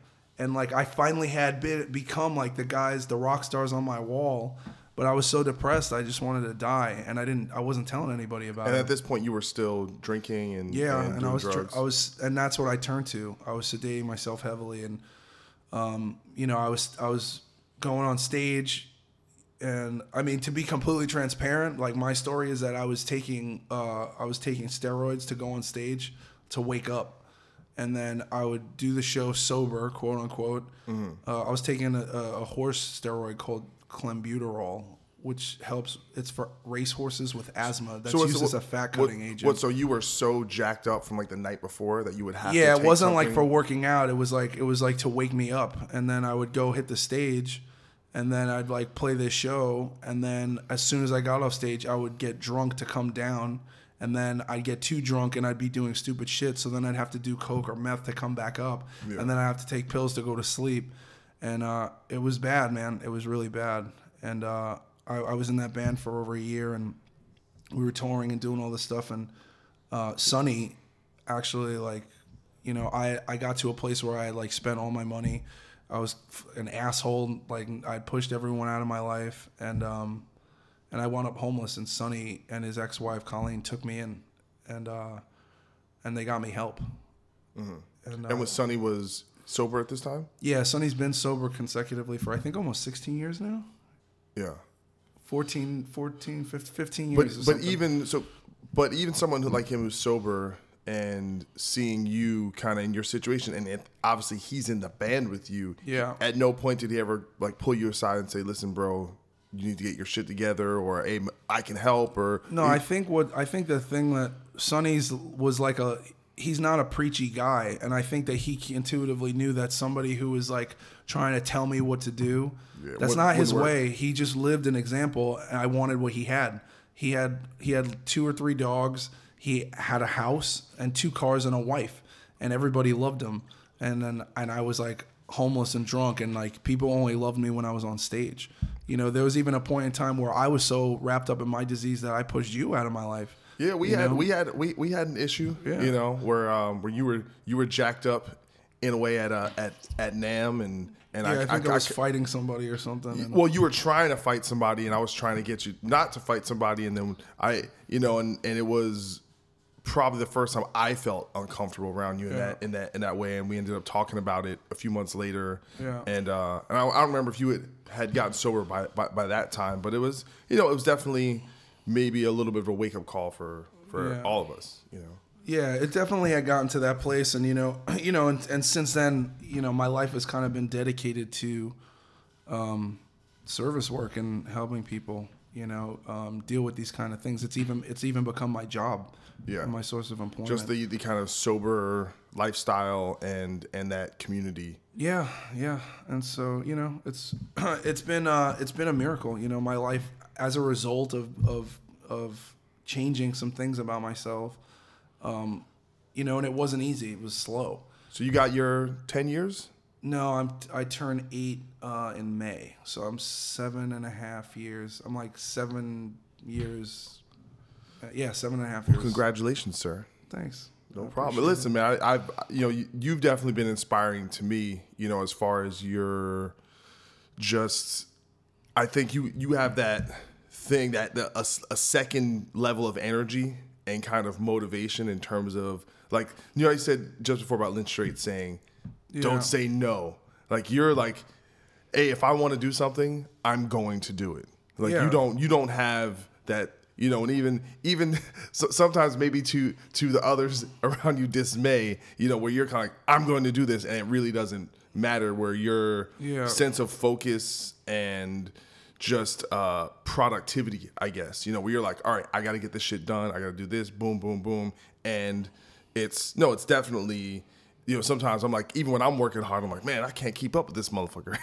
and like I finally had be- become like the guys the rock stars on my wall. But I was so depressed I just wanted to die. And I didn't I wasn't telling anybody about And it. And at this point, you were still drinking and yeah, and, and, I was dr-. I was and that's what I turned to. I was sedating myself heavily, and um, you know, I was I was going on stage, and I mean to be completely transparent, like my story is that I was taking uh, I was taking steroids to go on stage to wake up, and then I would do the show sober, quote unquote. Mm-hmm. Uh, I was taking a, a horse steroid called clenbuterol. Which helps? It's for racehorses with asthma. That's what's- used as a fat cutting agent. What? So you were so jacked up from like the night before that you would have. to yeah, it wasn't like for working out. It was like it was like to wake me up, and then I would go hit the stage, and then I'd like play this show, and then as soon as I got off stage, I would get drunk to come down, and then I'd get too drunk and I'd be doing stupid shit. So then I'd have to do coke or meth to come back up, and then I have to take pills to go to sleep, and uh, it was bad, man. It was really bad, and uh, I, I was in that band for over a year, and we were touring and doing all this stuff, and uh, Sonny actually like you know I I got to a place where I had like spent all my money. I was an asshole. Like I pushed everyone out of my life, and um, and I wound up homeless. And Sonny and his ex-wife Colleen took me in, and uh, and they got me help. And, uh, And was Sonny was sober at this time? yeah, Sonny's been sober consecutively for I think almost 16 years now. Yeah. 14, 14, 15, 15 But years. but even so, but even someone who like him who's sober and seeing you kind of in your situation, and it, obviously he's in the band with you. Yeah. At no point did he ever like pull you aside and say, "Listen, bro, you need to get your shit together," or "Hey, I can help," or No, I think what I think the thing that Sonny's was like a he's not a preachy guy, and I think that he intuitively knew that somebody who was like trying to tell me what to do, that's would- not his would work. way. He just lived an example, and I wanted what he had. He had he had two or three dogs. He had a house and two cars and a wife, and everybody loved him. And then and I was like homeless and drunk, and like people only loved me when I was on stage. You know, there was even a point in time where I was so wrapped up in my disease that I pushed you out of my life. Yeah, we had know? we had we, we had an issue, Yeah. you know, where um where you were you were jacked up in a way at uh, at at NAMM and and Yeah, I, think I, was I- fighting somebody or something. well, you were trying to fight somebody, and I was trying to get you not to fight somebody, and then I, you know, and, and it was probably the first time I felt uncomfortable around you in Yeah. that in that in that way, and we ended up talking about it a few months later. Yeah. And uh, and I, I don't remember if you had, had gotten sober by, by by that time, but it was you know it was definitely maybe a little bit of a wake up call for for Yeah. all of us, you know. Yeah, it definitely had gotten to that place, and you know, <clears throat> you know, and, and since then, you know, my life has kind of been dedicated to um, service work and helping people, you know, um, deal with these kind of things. It's even it's even become my job, Yeah. and my source of employment. Just the the kind of sober lifestyle and and that community. Yeah, yeah, and so you know, it's <clears throat> it's been uh, it's been a miracle. You know, my life as a result of of of changing some things about myself. Um, you know, and it wasn't easy. It was slow. So you got your ten years. No, I'm I turn eight uh, in May, so I'm seven and a half years. I'm like seven years. Uh, yeah, seven and a half years. Congratulations, sir. Thanks. No problem. Listen, man, I, I've you know you, you've definitely been inspiring to me. You know, as far as your just, I think you you have that thing that the, a, a second level of energy and kind of motivation in terms of like you know I said just before about Lynn Strait saying, Yeah. "Don't say no." Like you're like, "Hey, if I want to do something, I'm going to do it." Like Yeah. you don't you don't have that you know and even even <laughs> so, sometimes maybe to to the others <laughs> around you dismay you know where you're kind of like i'm going to do this and it really doesn't matter where your Yeah. sense of focus and just uh productivity i guess you know where you're like all right i gotta get this shit done i gotta do this boom boom boom and it's no it's definitely you know sometimes i'm like even when i'm working hard i'm like man i can't keep up with this motherfucker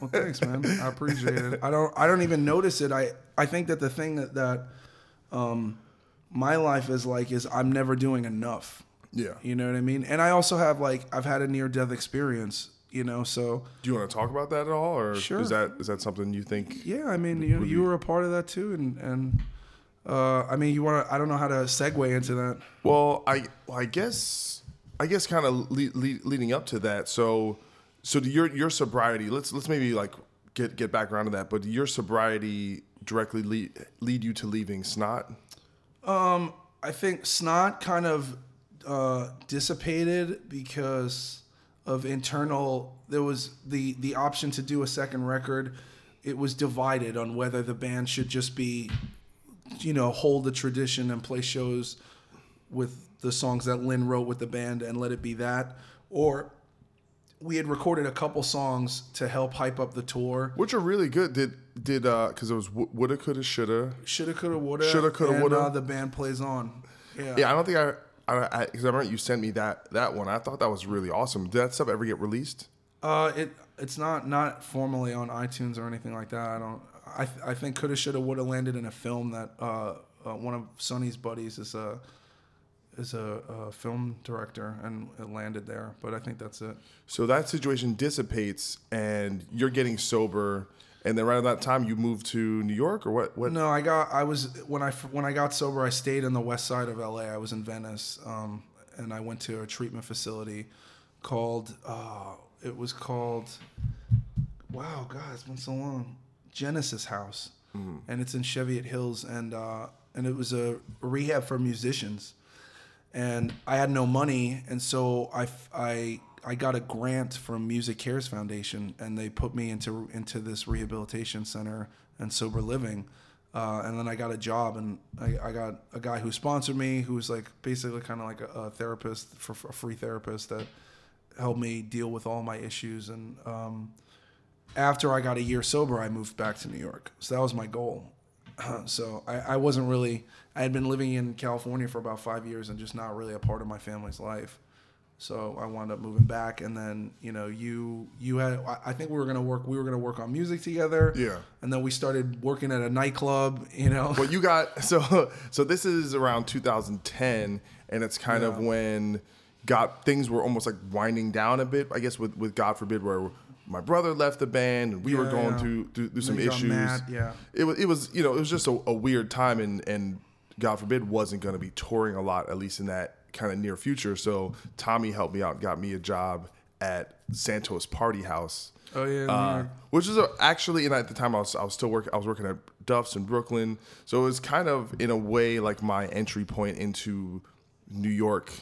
Well, thanks, man. I <laughs> appreciate it. I don't. I don't even notice it. I. I think that the thing that that, um, my life is like is I'm never doing enough. Yeah. You know what I mean? And I also have like I've had a near death experience. You know, so do you want to talk about that at all or Sure. is that is that something you think yeah. I mean, you you were a part of that too, and and. Uh, I mean, you want to? I don't know how to segue into that. Well, I well, I guess I guess kind of le- le- leading up to that. So so your your sobriety. Let's let's maybe like get get back around to that. But your sobriety directly lead lead you to leaving Snot? I think Snot kind of uh, dissipated because of internal. There was the the option to do a second record. It was divided on whether the band should just be, you know, hold the tradition and play shows with the songs that Lynn wrote with the band and let it be that, or we had recorded a couple songs to help hype up the tour. Which are really good. Did did uh because it was woulda coulda shoulda. Shoulda, coulda, woulda. Shoulda, coulda, and, woulda. Uh, the band plays on. Yeah. Yeah, I don't think I. I, because I, remember you sent me that that one. I thought that was really awesome. Did that stuff ever get released? Uh, it it's not not formally on iTunes or anything like that. I don't. I th- I think coulda shoulda woulda landed in a film that uh, uh one of Sonny's buddies is a is a, a film director and it landed there. But I think that's it. So that situation dissipates, and you're getting sober, and then right at that time you move to New York, or what? What? No, I got I was when I when I got sober. I stayed in the west side of LA. I was in Venice, um, and I went to a treatment facility called. Uh, it was called. Wow, God, it's been so long. Genesis House, and it's in Cheviot Hills, and uh, and it was a rehab for musicians, and I had no money, and so I, I I got a grant from MusiCares Foundation, and they put me into into this rehabilitation center and sober living. Uh, and then I got a job, and I, I got a guy who sponsored me, who was like basically kind of like a, a therapist for, for a free therapist that helped me deal with all my issues. And um, after I got a year sober, I moved back to New York. So that was my goal. <clears throat> so I, I wasn't really, I had been living in California for about five years and just not really a part of my family's life. So I wound up moving back, and then you know you you had I- think we were gonna work we were gonna work on music together. Yeah. And then we started working at a nightclub. You know. Well, you got <laughs> so so. This is around 2010, and it's kind of when got things were almost like winding down a bit. I guess with with God forbid, where my brother left the band, and we were going yeah. through through, through some Then you got issues. yeah. It was it was you know it was just a, a weird time, and and God forbid wasn't going to be touring a lot, at least in that kind of near future. So Tommy helped me out, got me a job at Santos Party House. Oh, yeah, uh, which is a, actually, and at the time I was I was still working I was working at Duff's in Brooklyn, so it was kind of in a way like my entry point into New York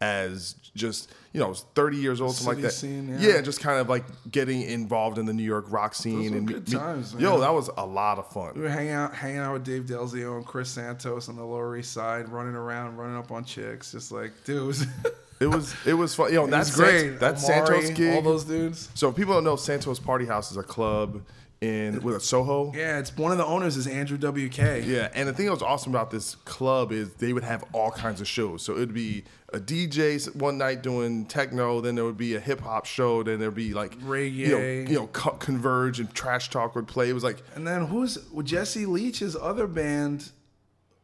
as just you know I was 30 years old something like that scene, yeah. just kind of like getting involved in the New York rock scene and good times, yo that was a lot of We fun were hanging out, hanging out with Dave Delzio and Chris Santos on the Lower East Side, running around, running up on chicks, just like, dude, it was, <laughs> it was fun yo it that's great. that's Omari, Santos gig all those dudes. so if people don't know Santos Party House is a club in with a Soho Yeah, it's one of the owners is Andrew WK. Yeah, and the thing that was awesome about this club is they would have all kinds of shows. So it would be a DJ one night doing techno, then there would be a hip hop show, then there'd be like Reggae. you know, you know, Co- Converge and Trash Talk would play. It was like And then who's well, Jesse Leach's other band,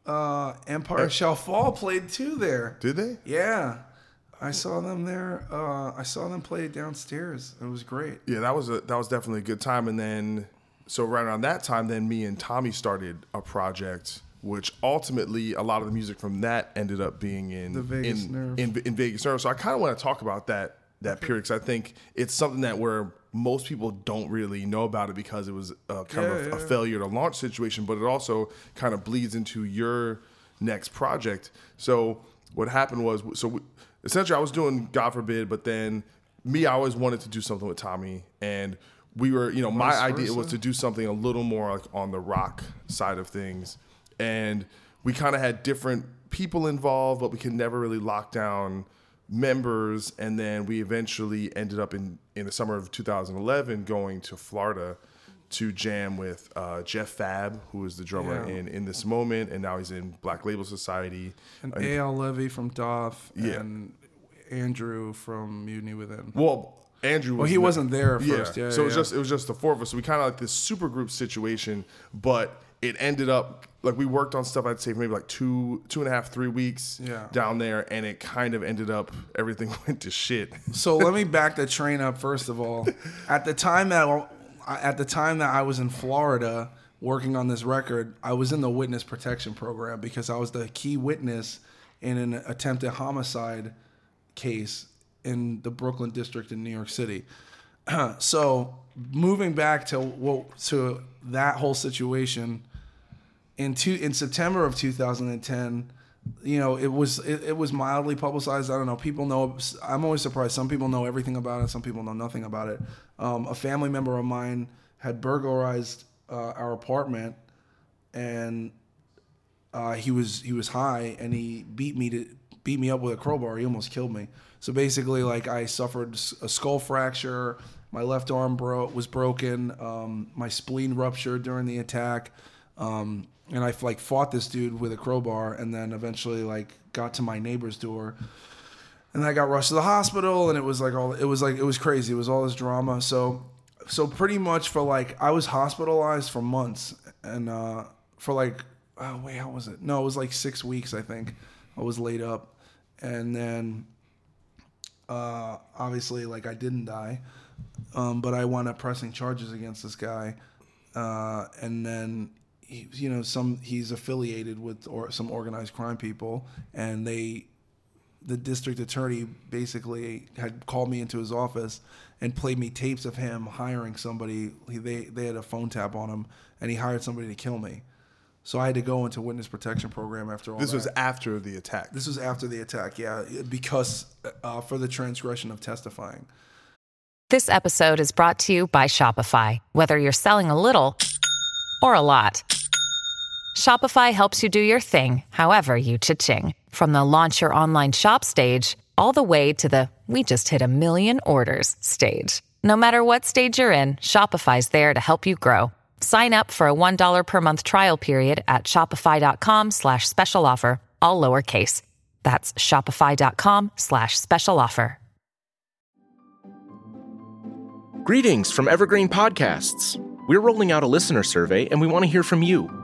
uh, Empire Shall Fall, played too there. did they? Yeah, I saw them there. Uh, I saw them play downstairs. It was great. Yeah, that was a that was definitely a good time. And then so right around that time, then me and Tommy started a project which ultimately a lot of the music from that ended up being in The Vagus in, Nerve. in in Vagus Nerve. So I kind of want to talk about that that period because I think it's something that where most people don't really know about it because it was a, kind of Yeah, a, a yeah. failure to launch situation, but it also kind of bleeds into your next project. So what happened was, so we, essentially I was doing God forbid, but then me, I always wanted to do something with Tommy, and we were, you know, my Vice idea versa. was to do something a little more like on the rock side of things, and we kind of had different people involved, but we could never really lock down members. And then we eventually ended up in in the summer of 2011 going to Florida to jam with uh, Jeff Fabb, who is the drummer Yeah. in in this moment, and now he's in Black Label Society. And Eyal Levi from Daath Yeah. and Andrew from Mutiny Within. Well, Andrew. Was Well, he wasn't there at first. Yeah, so it was yeah. just it was just the four of us. So we kind of like this super group situation, but it ended up like we worked on stuff. I'd say for maybe like two two and a half three weeks Yeah. down there, and it kind of ended up everything <laughs> went to shit. So let me back the train up first of all. <laughs> At the time that at the time that I was in Florida working on this record, I was in the witness protection program because I was the key witness in an attempted homicide case in the Brooklyn district in New York City. <clears throat> so moving back to to that whole situation in two in September of 2010, you know, it was it, it was mildly publicized. I don't know. People know. I'm always surprised. Some people know everything about it. Some people know nothing about it. Um, a family member of mine had burglarized uh, our apartment, and uh, he was he was high, and he beat me to beat me up with a crowbar. He almost killed me. So basically, like I suffered a skull fracture. My left arm bro- was broken. Um, my spleen ruptured during the attack. Um, and I like fought this dude with a crowbar, and then eventually like got to my neighbor's door, and I got rushed to the hospital, and it was like all it was like it was crazy. It was all this drama. So so pretty much for like I was hospitalized for months, and uh, for like oh wait how was it? No, it was like six weeks I think. I was laid up, and then uh, obviously like I didn't die, um, but I wound up pressing charges against this guy, uh, and then he, you know some he's affiliated with or some organized crime people, and they the district attorney basically had called me into his office and played me tapes of him hiring somebody. He, they they had a phone tap on him, and he hired somebody to kill me. So I had to go into witness protection program after all. This that. was after the attack. This was after the attack, yeah, because uh, for the transgression of testifying. This episode is brought to you by Shopify. Whether you're selling a little or a lot, Shopify helps you do your thing, however you cha-ching. From the launch your online shop stage, all the way to the we just hit a million orders stage. No matter what stage you're in, Shopify's there to help you grow. Sign up for a $1 per month trial period at shopify.com slash special offer, all lowercase. That's shopify.com slash special offer. Greetings from Evergreen Podcasts. We're rolling out a listener survey and we want to hear from you.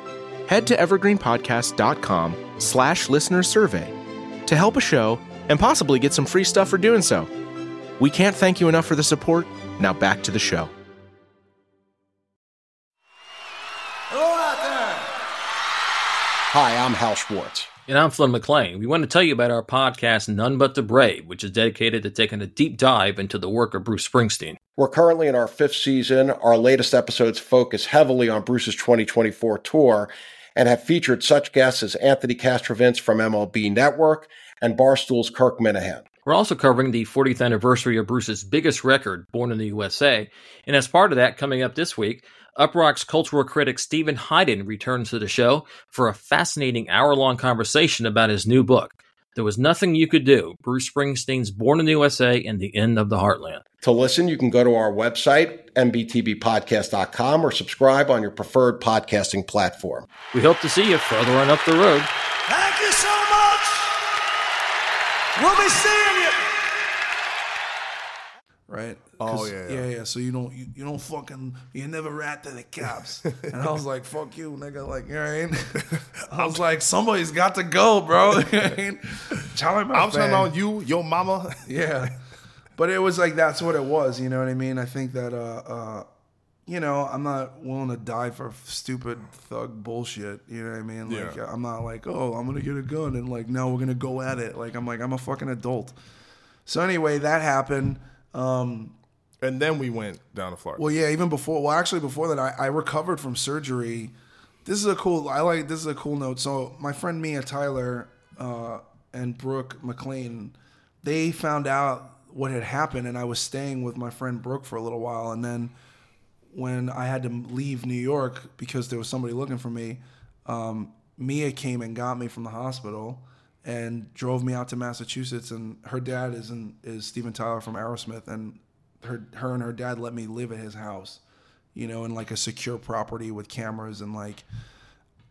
Head to evergreenpodcast.com slash listener survey to help a show and possibly get some free stuff for doing so. We can't thank you enough for the support. Now back to the show. Hello out there. Hi, I'm Hal Schwartz. And I'm Flynn McLean. We want to tell you about our podcast, None But the Brave, which is dedicated to taking a deep dive into the work of Bruce Springsteen. We're currently in our fifth season. Our latest episodes focus heavily on Bruce's 2024 tour and have featured such guests as Anthony Castrovince from MLB Network and Barstool's Kirk Minihane. We're also covering the 40th anniversary of Bruce's biggest record, Born in the USA. And as part of that, coming up this week, Uproxx's cultural critic Steven Hyden returns to the show for a fascinating hour long conversation about his new book. There was nothing you could do. Bruce Springsteen's Born in the USA and the End of the Heartland. To listen, you can go to our website, nbtbpodcast.com, or subscribe on your preferred podcasting platform. We hope to see you further on up the road. Thank you so much. We'll be seeing you. Right? Oh, yeah, yeah, yeah. yeah. So you don't, you, you don't fucking, you never rat to the cops. and I was like, fuck you, nigga. Like, you <laughs> I was like, somebody's got to go, bro. <laughs> You know what I mean? Charlie, my I'm talking fan. about you, your mama. <laughs> Yeah. But it was like that's what it was, you know what I mean? I think that uh uh you know, I'm not willing to die for stupid thug bullshit. You know what I mean? Like Yeah. I'm not like, oh, I'm gonna get a gun and like, no, we're gonna go at it. Like I'm like, I'm a fucking adult. So anyway, that happened. Um, and then we went down to Florida. well, yeah, even before, well, actually, before that, I, I recovered from surgery. This is a cool. I like this is a cool note. So my friend Mia Tyler uh, and Brooke McLean, they found out what had happened, and I was staying with my friend Brooke for a little while, and then when I had to leave New York because there was somebody looking for me, um, Mia came and got me from the hospital and drove me out to Massachusetts. And her dad is in, is Steven Tyler from Aerosmith, and her her and her dad let me live at his house, you know, in like a secure property with cameras and like.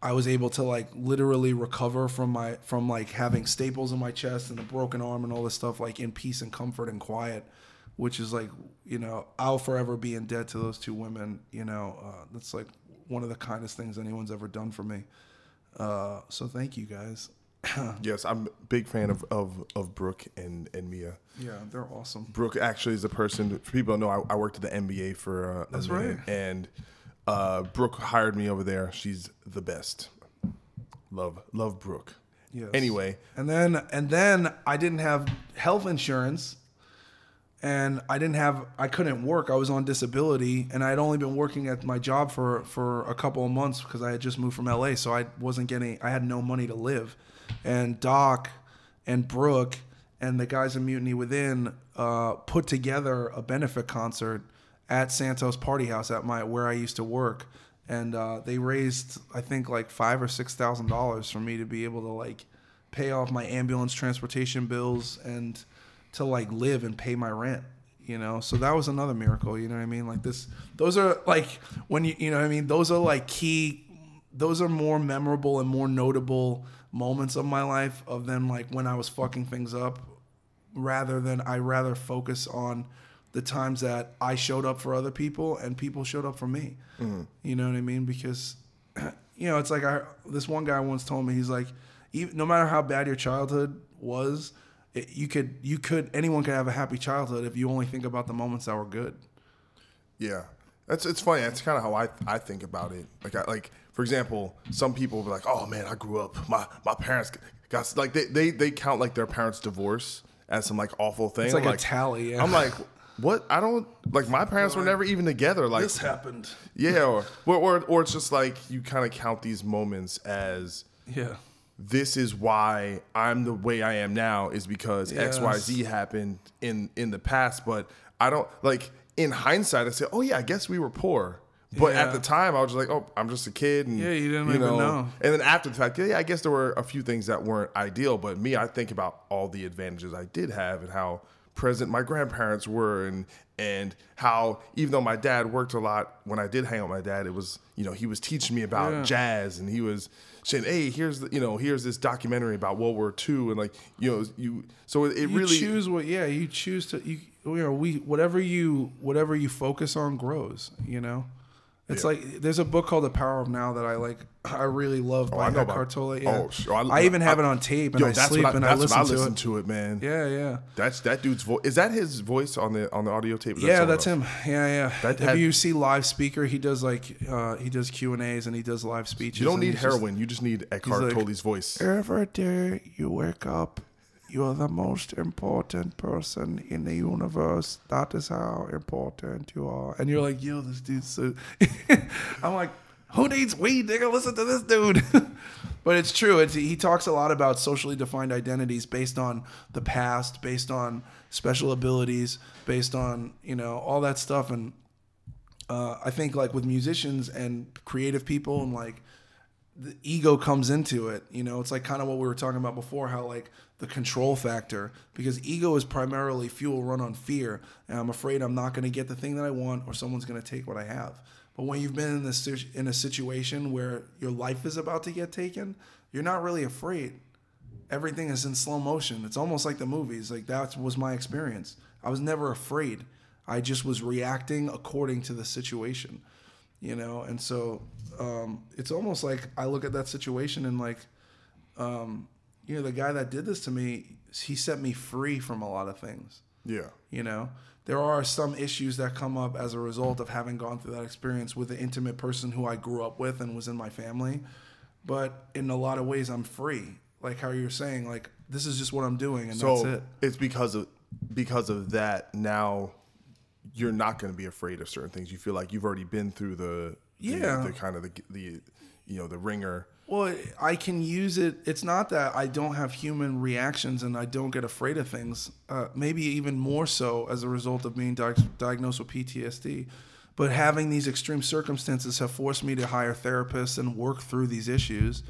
I was able to like literally recover from my from like having staples in my chest and a broken arm and all this stuff like in peace and comfort and quiet, which is like you know I'll forever be in debt to those two women. You know uh, that's like one of the kindest things anyone's ever done for me. Uh, so thank you guys. <coughs> yes, I'm a big fan of of, of Brooke and, and Mia. Yeah, they're awesome. Brooke actually is the person. For people don't know, I, I worked at the NBA for uh, That's minute, right. and uh, Brooke hired me over there. She's the best. Love love Brooke. Yes. Anyway, And then and then I didn't have health insurance and I didn't have I couldn't work. I was on disability and I had only been working at my job for for a couple of months because I had just moved from LA, so I wasn't getting I had no money to live. And Doc and Brooke and the guys in Mutiny Within uh, put together a benefit concert at Santos Party House at my where I used to work, and uh, they raised I think like five or six thousand dollars for me to be able to like pay off my ambulance transportation bills and to like live and pay my rent you know? So that was another miracle you know what i mean? Like this those are like when you you know what i mean? Those are like key those are more memorable and more notable moments of my life of them like when i was fucking things up rather than i rather focus on the times that i showed up for other people and people showed up for me. Mm-hmm. You know what i mean? Because <clears throat> you know it's like i this one guy once told me he's like even, no matter how bad your childhood was it, you could you could anyone could have a happy childhood if you only think about the moments that were good. Yeah, that's it's funny. That's kind of how I I think about it. Like I, like for example, some people will be like, "Oh man, I grew up. My my parents got like they they, they count like their parents' divorce as some like awful thing. It's like I'm a tally, yeah. I'm like, what? I don't like my parents were never even together. Like this happened yeah, or or or, or it's just like you kind of count these moments as yeah this is why I'm the way I am now is because Yes. XYZ happened in in the past, but I don't like in hindsight I say, "Oh yeah, I guess we were poor." But at the time I was just like, "Oh, I'm just a kid." And, Yeah, you didn't even know. And then after the fact, yeah, I guess there were a few things that weren't ideal, but me, I think about all the advantages I did have and how present my grandparents were and and how even though my dad worked a lot when I did hang out with my dad it was you know he was teaching me about Yeah. jazz and he was saying hey here's the, you know here's this documentary about World War II and like you know you so it, it you really choose what yeah you choose to you you know we whatever you whatever you focus on grows you know it's Yeah. like there's a book called The Power of Now that I like I really love by I know Eckhart about- Tolle. Yeah. oh, sure. I- I, even have I- it on tape and yo, I sleep I, and I listen, I to, it. to it man Yeah, yeah. that's that dude's voice is that his voice on the on the audio tape that Yeah, that's else? him. Yeah, yeah. That if had- you see live speaker, he does like uh, he does Q and A's and he does live speeches. you don't need he's just- heroin you just need Eckhart like, Tolle's voice Every day you wake up, you are the most important person in the universe. That is how important you are. And you're like, yo, this dude's so. <laughs> I'm like, who needs weed, nigga? Listen to this dude. <laughs> but it's true. It's, he talks a lot about socially defined identities based on the past, based on special abilities, based on you know all that stuff. And uh, I think like with musicians and creative people and like the ego comes into it. You know, it's like kind of what we were talking about before, how like the control factor, because ego is primarily fuel run on fear. And I'm afraid I'm not going to get the thing that I want or someone's going to take what I have. But when you've been in this in a situation where your life is about to get taken, you're not really afraid. everything is in slow motion. It's almost like the movies. Like that was my experience. I was never afraid. I just was reacting according to the situation, you know. And so um, it's almost like I look at that situation and like, um, you know, the guy that did this to me, he set me free from a lot of things. Yeah. You know, there are some issues that come up as a result of having gone through that experience with an intimate person who I grew up with and was in my family. But in a lot of ways, I'm free. Like how you're saying, like this is just what I'm doing, and so that's it. it's because of because of that now you're not going to be afraid of certain things. You feel like you've already been through the the- Yeah. the, kind of the the you know the ringer. Well, I can use it. It's not that I don't have human reactions and I don't get afraid of things. Uh, maybe even more so as a result of being di- diagnosed with PTSD. But having these extreme circumstances have forced me to hire therapists and work through these issues.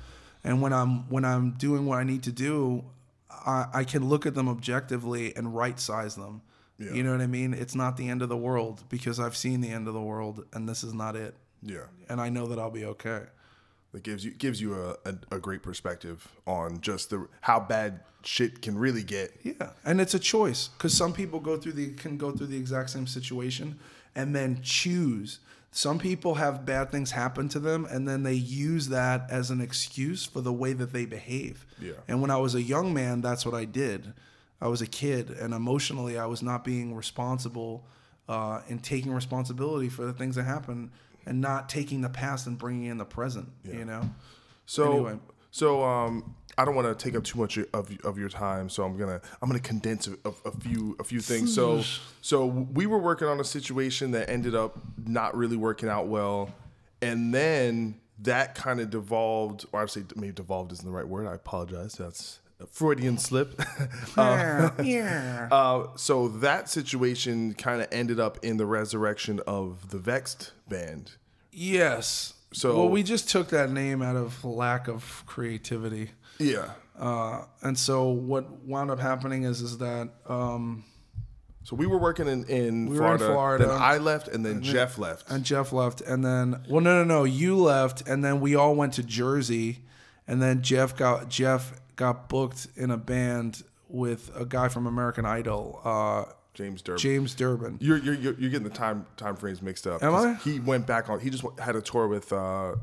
And when I'm when I'm doing what I need to do, I, I can look at them objectively and right size them. Yeah. You know what I mean? It's not the end of the world because I've seen the end of the world and this is not it. Yeah. And I know that I'll be okay. That gives you gives you a, a, a great perspective on just the how bad shit can really get. Yeah, and it's a choice because some people go through the can go through the exact same situation and then choose. Some people have bad things happen to them and then they use that as an excuse for the way that they behave. Yeah. And when I was a young man, that's what I did. I was a kid, and emotionally, I was not being responsible uh, and taking responsibility for the things that happened, and not taking the past and bringing in the present. You know. So Anyway. so um I don't want to take up too much of, of your time, so I'm gonna I'm gonna condense a, a, a few a few things. So so we were working on a situation that ended up not really working out well, and then that kind of devolved, or I would say maybe devolved isn't the right word. I apologize. That's a Freudian slip. <laughs> uh, <laughs> uh, so that situation kind of ended up in the resurrection of the Vext band. Yes. So- well, we just took that name out of lack of creativity. Yeah. Uh, and so what wound up happening is is that um, So we were working in, in, We were in Florida, Florida. Then I left, and then Jeff left. and Jeff left, and then well, no, no, no, you left, and then we all went to Jersey, and then Jeff got Jeff got booked in a band with a guy from American Idol, uh, James Durbin. James Durbin. You're, you're you're you're getting the time time frames mixed up. Am I? He went back on. He just had a tour with uh,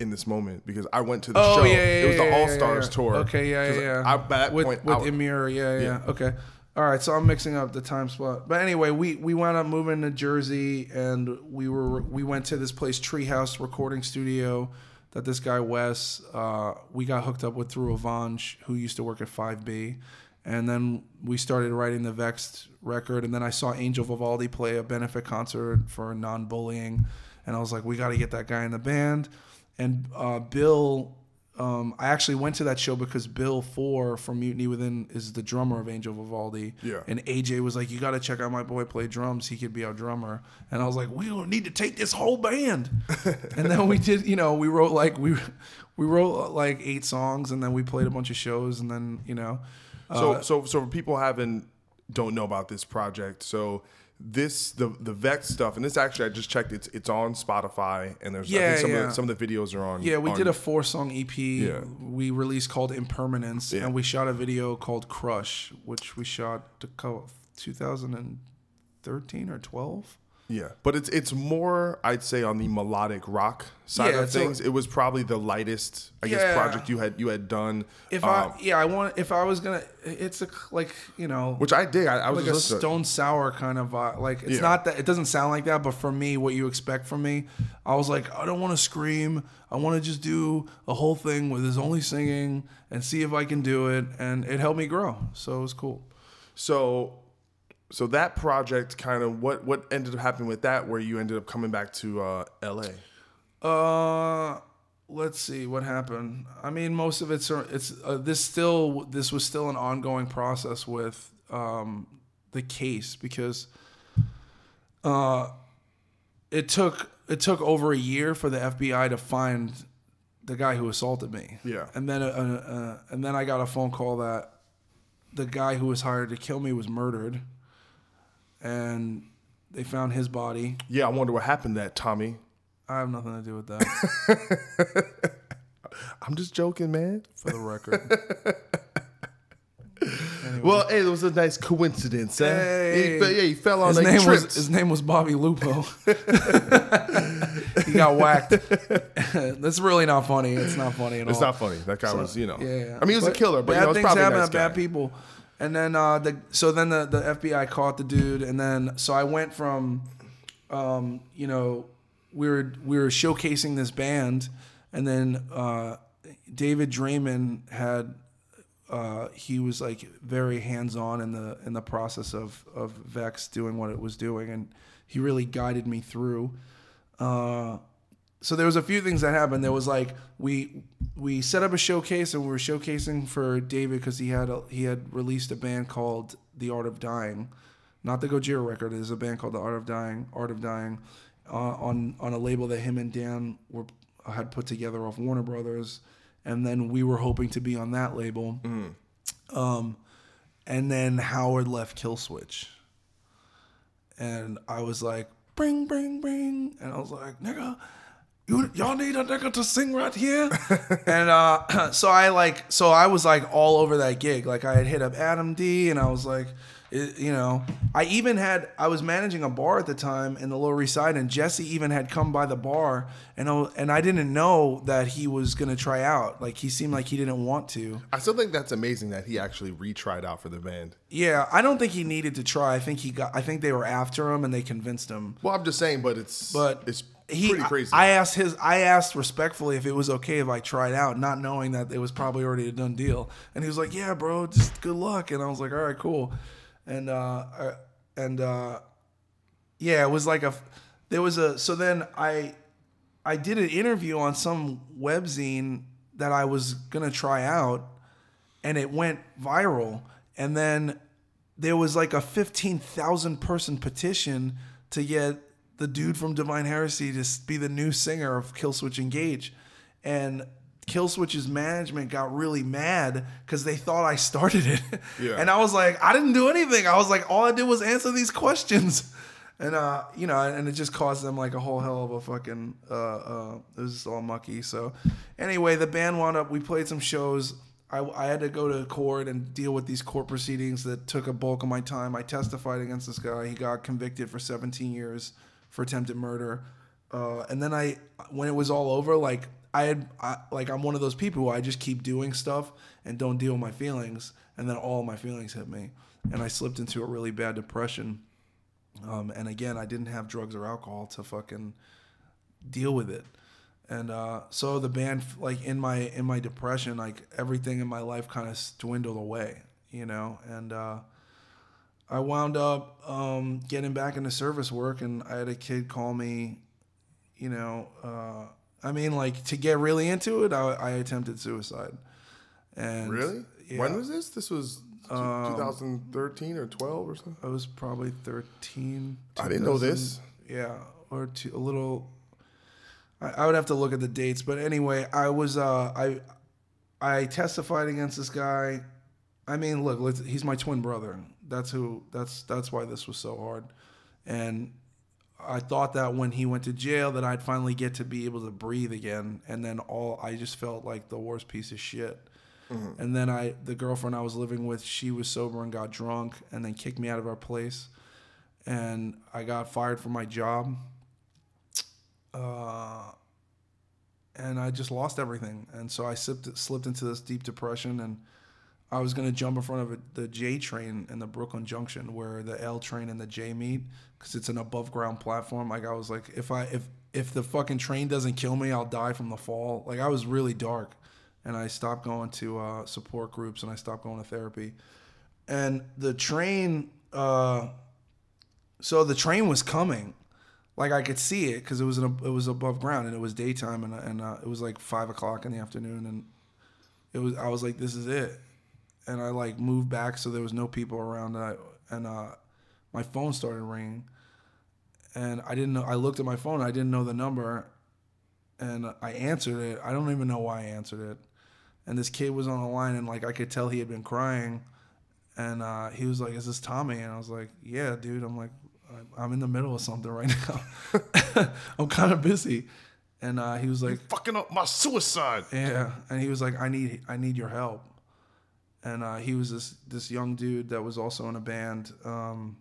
in this moment because I went to the Oh show. yeah, yeah, it was yeah, the All Stars tour. Okay, yeah, yeah, yeah. I, by that with point, with Emmure, yeah, yeah, Yeah. Okay. All right, so I'm mixing up the time spot. But anyway, we we wound up moving to Jersey, and we were we went to this place, Treehouse Recording Studio, that this guy Wes uh, we got hooked up with through Avange, who used to work at 5B, and then we started writing the Vext record, and then I saw Angel Vivaldi play a benefit concert for non-bullying, and I was like, we got to get that guy in the band, and uh, Bill um, I actually went to that show because Bill Four from Mutiny Within is the drummer of Angel Vivaldi. Yeah. And AJ was like, "You got to check out my boy play drums. He could be our drummer." And I was like, "We don't need to take this whole band." <laughs> and then we did. You know, we wrote like we we wrote like eight songs, and then we played a bunch of shows, and then you know. So uh, so so for people haven't don't know about this project, so this the the Vext stuff, and this actually I just checked. It's it's on Spotify, and there's I Yeah, think some yeah. of the, some of the videos are on. Yeah, we on- did a four song EP Yeah. we released called Impermanence, Yeah. and we shot a video called Crush, which we shot to co- 2013 or 12. Yeah, but it's it's more I'd say on the melodic rock side Yeah, of things. it was probably the lightest I guess project you had you had done. If um, I yeah, I want if I was gonna, it's a like you know, which I did I, I was like a stone sour kind of vibe. Like it's Yeah. not that it doesn't sound like that, but for me, what you expect from me, I was like, I don't want to scream. I want to just do a whole thing with his only singing and see if I can do it, and it helped me grow. So it was cool. So, so that project kind of what what ended up happening with that, where you ended up coming back to uh, L.A. Uh, let's see what happened. I mean, most of it's it's uh, this still this was still an ongoing process with um, the case because uh, it took it took over a year for the FBI to find the guy who assaulted me. Yeah. and then uh, uh, and then I got a phone call that the guy who was hired to kill me was murdered, and they found his body. Yeah, I wonder what happened to that Tommy. I have nothing to do with that. <laughs> I'm just joking, man. for the record. <laughs> Anyway. Well, hey, it was a nice coincidence. Eh? Hey. He, fe- yeah, he fell on his name was his name was Bobby Lupo. <laughs> he got whacked. That's really not funny. It's not funny at all. It's not funny. That guy was, you know. Yeah, yeah. I mean, he was a killer, but you bad know, it's things happen nice to bad people. And then uh, the so then the the FBI caught the dude, and then so I went from, um, you know, we were we were showcasing this band, and then uh, David Draiman had. Uh, he was like very hands on in the in the process of of Vext doing what it was doing, and he really guided me through. Uh, so there was a few things that happened. There was like we we set up a showcase and we were showcasing for David because he had a, he had released a band called The Art of Dying, not the Gojira record. There's a band called The Art of Dying, Art of Dying, uh, on on a label that him and Dan were had put together off Warner Brothers, and then we were hoping to be on that label. Um, and then Howard left Killswitch, and I was like, bring, bring, bring, and I was like, nigga, you y'all need a nigga to sing right here, <laughs> and uh, <clears throat> so I like, so I was like all over that gig. Like I had hit up Adam D, and I was like, it, you know, I even had I was managing a bar at the time in the Lower East Side, and Jesse even had come by the bar, and I, and I didn't know that he was gonna try out. Like he seemed like he didn't want to. I still think that's amazing that he actually retried out for the band. Yeah, I don't think he needed to try. I think he got. I think they were after him and they convinced him. Well, I'm just saying, but it's But it's he, pretty crazy. I asked his. I asked respectfully if it was okay if I tried out, not knowing that it was probably already a done deal. And he was like, "Yeah, bro, just good luck." And I was like, "All right, cool." And uh, uh, and uh, yeah, it was like a. There was a. So then I, I did an interview on some webzine that I was gonna try out, and it went viral. And then there was like a 15,000 person petition to get the dude from Divine Heresy to be the new singer of Killswitch Engage. And Killswitch's management got really mad because they thought I started it. <laughs> Yeah. And I was like, I didn't do anything. I was like, all I did was answer these questions. <laughs> And uh, you know, and it just caused them like a whole hell of a fucking uh, uh it was just all mucky. So anyway, the band wound up we played some shows. I, I had to go to court and deal with these court proceedings that took a bulk of my time. I testified against this guy. He got convicted for 17 years for attempted murder. Uh, and then I, when it was all over, like I had, I, like I'm one of those people who I just keep doing stuff and don't deal with my feelings. And then all my feelings hit me, and I slipped into a really bad depression. Um, and again, I didn't have drugs or alcohol to fucking deal with it. And uh, so the band, like in my in my depression, like everything in my life kind of dwindled away, you know. And uh, I wound up um, getting back into service work, and I had a kid call me, you know. Uh, I mean, like to get really into it, I, I attempted suicide. And really? yeah. When was this? This was Um, 2013 or 12 or something. I was probably 13. I didn't know this. Yeah, or two, a little. I, I would have to look at the dates, but anyway, I was uh, I I testified against this guy. I mean, look, let's, he's my twin brother. That's who. That's that's why this was so hard, and I thought that when he went to jail that I'd finally get to be able to breathe again, and then all I just felt like the worst piece of shit. And then I, the girlfriend I was living with, she was sober and got drunk, and then kicked me out of our place, and I got fired from my job. Uh, and I just lost everything, and so I slipped slipped into this deep depression, and I was gonna jump in front of a, the J train in the Brooklyn Junction where the L train and the J meet, because it's an above ground platform. Like I was like, if I if if the fucking train doesn't kill me, I'll die from the fall. Like I was really dark, and I stopped going to uh, support groups and I stopped going to therapy, and the train. Uh, so the train was coming, like I could see it because it was an, it was above ground and it was daytime and and uh, it was like five o'clock in the afternoon and it was I was like this is it, and I like moved back so there was no people around and I, and uh, my phone started ringing, and I didn't know I looked at my phone I didn't know the number, and I answered it I don't even know why I answered it, and this kid was on the line and like I could tell he had been crying, and uh, he was like is this Tommy and I was like yeah dude I'm like I'm- in the middle of something right now. <laughs> I'm kind of busy. And uh, he was like, Fucking up my suicide. yeah. And he was like, I need, I need your help. And uh, he was this this young dude that was also in a band, um,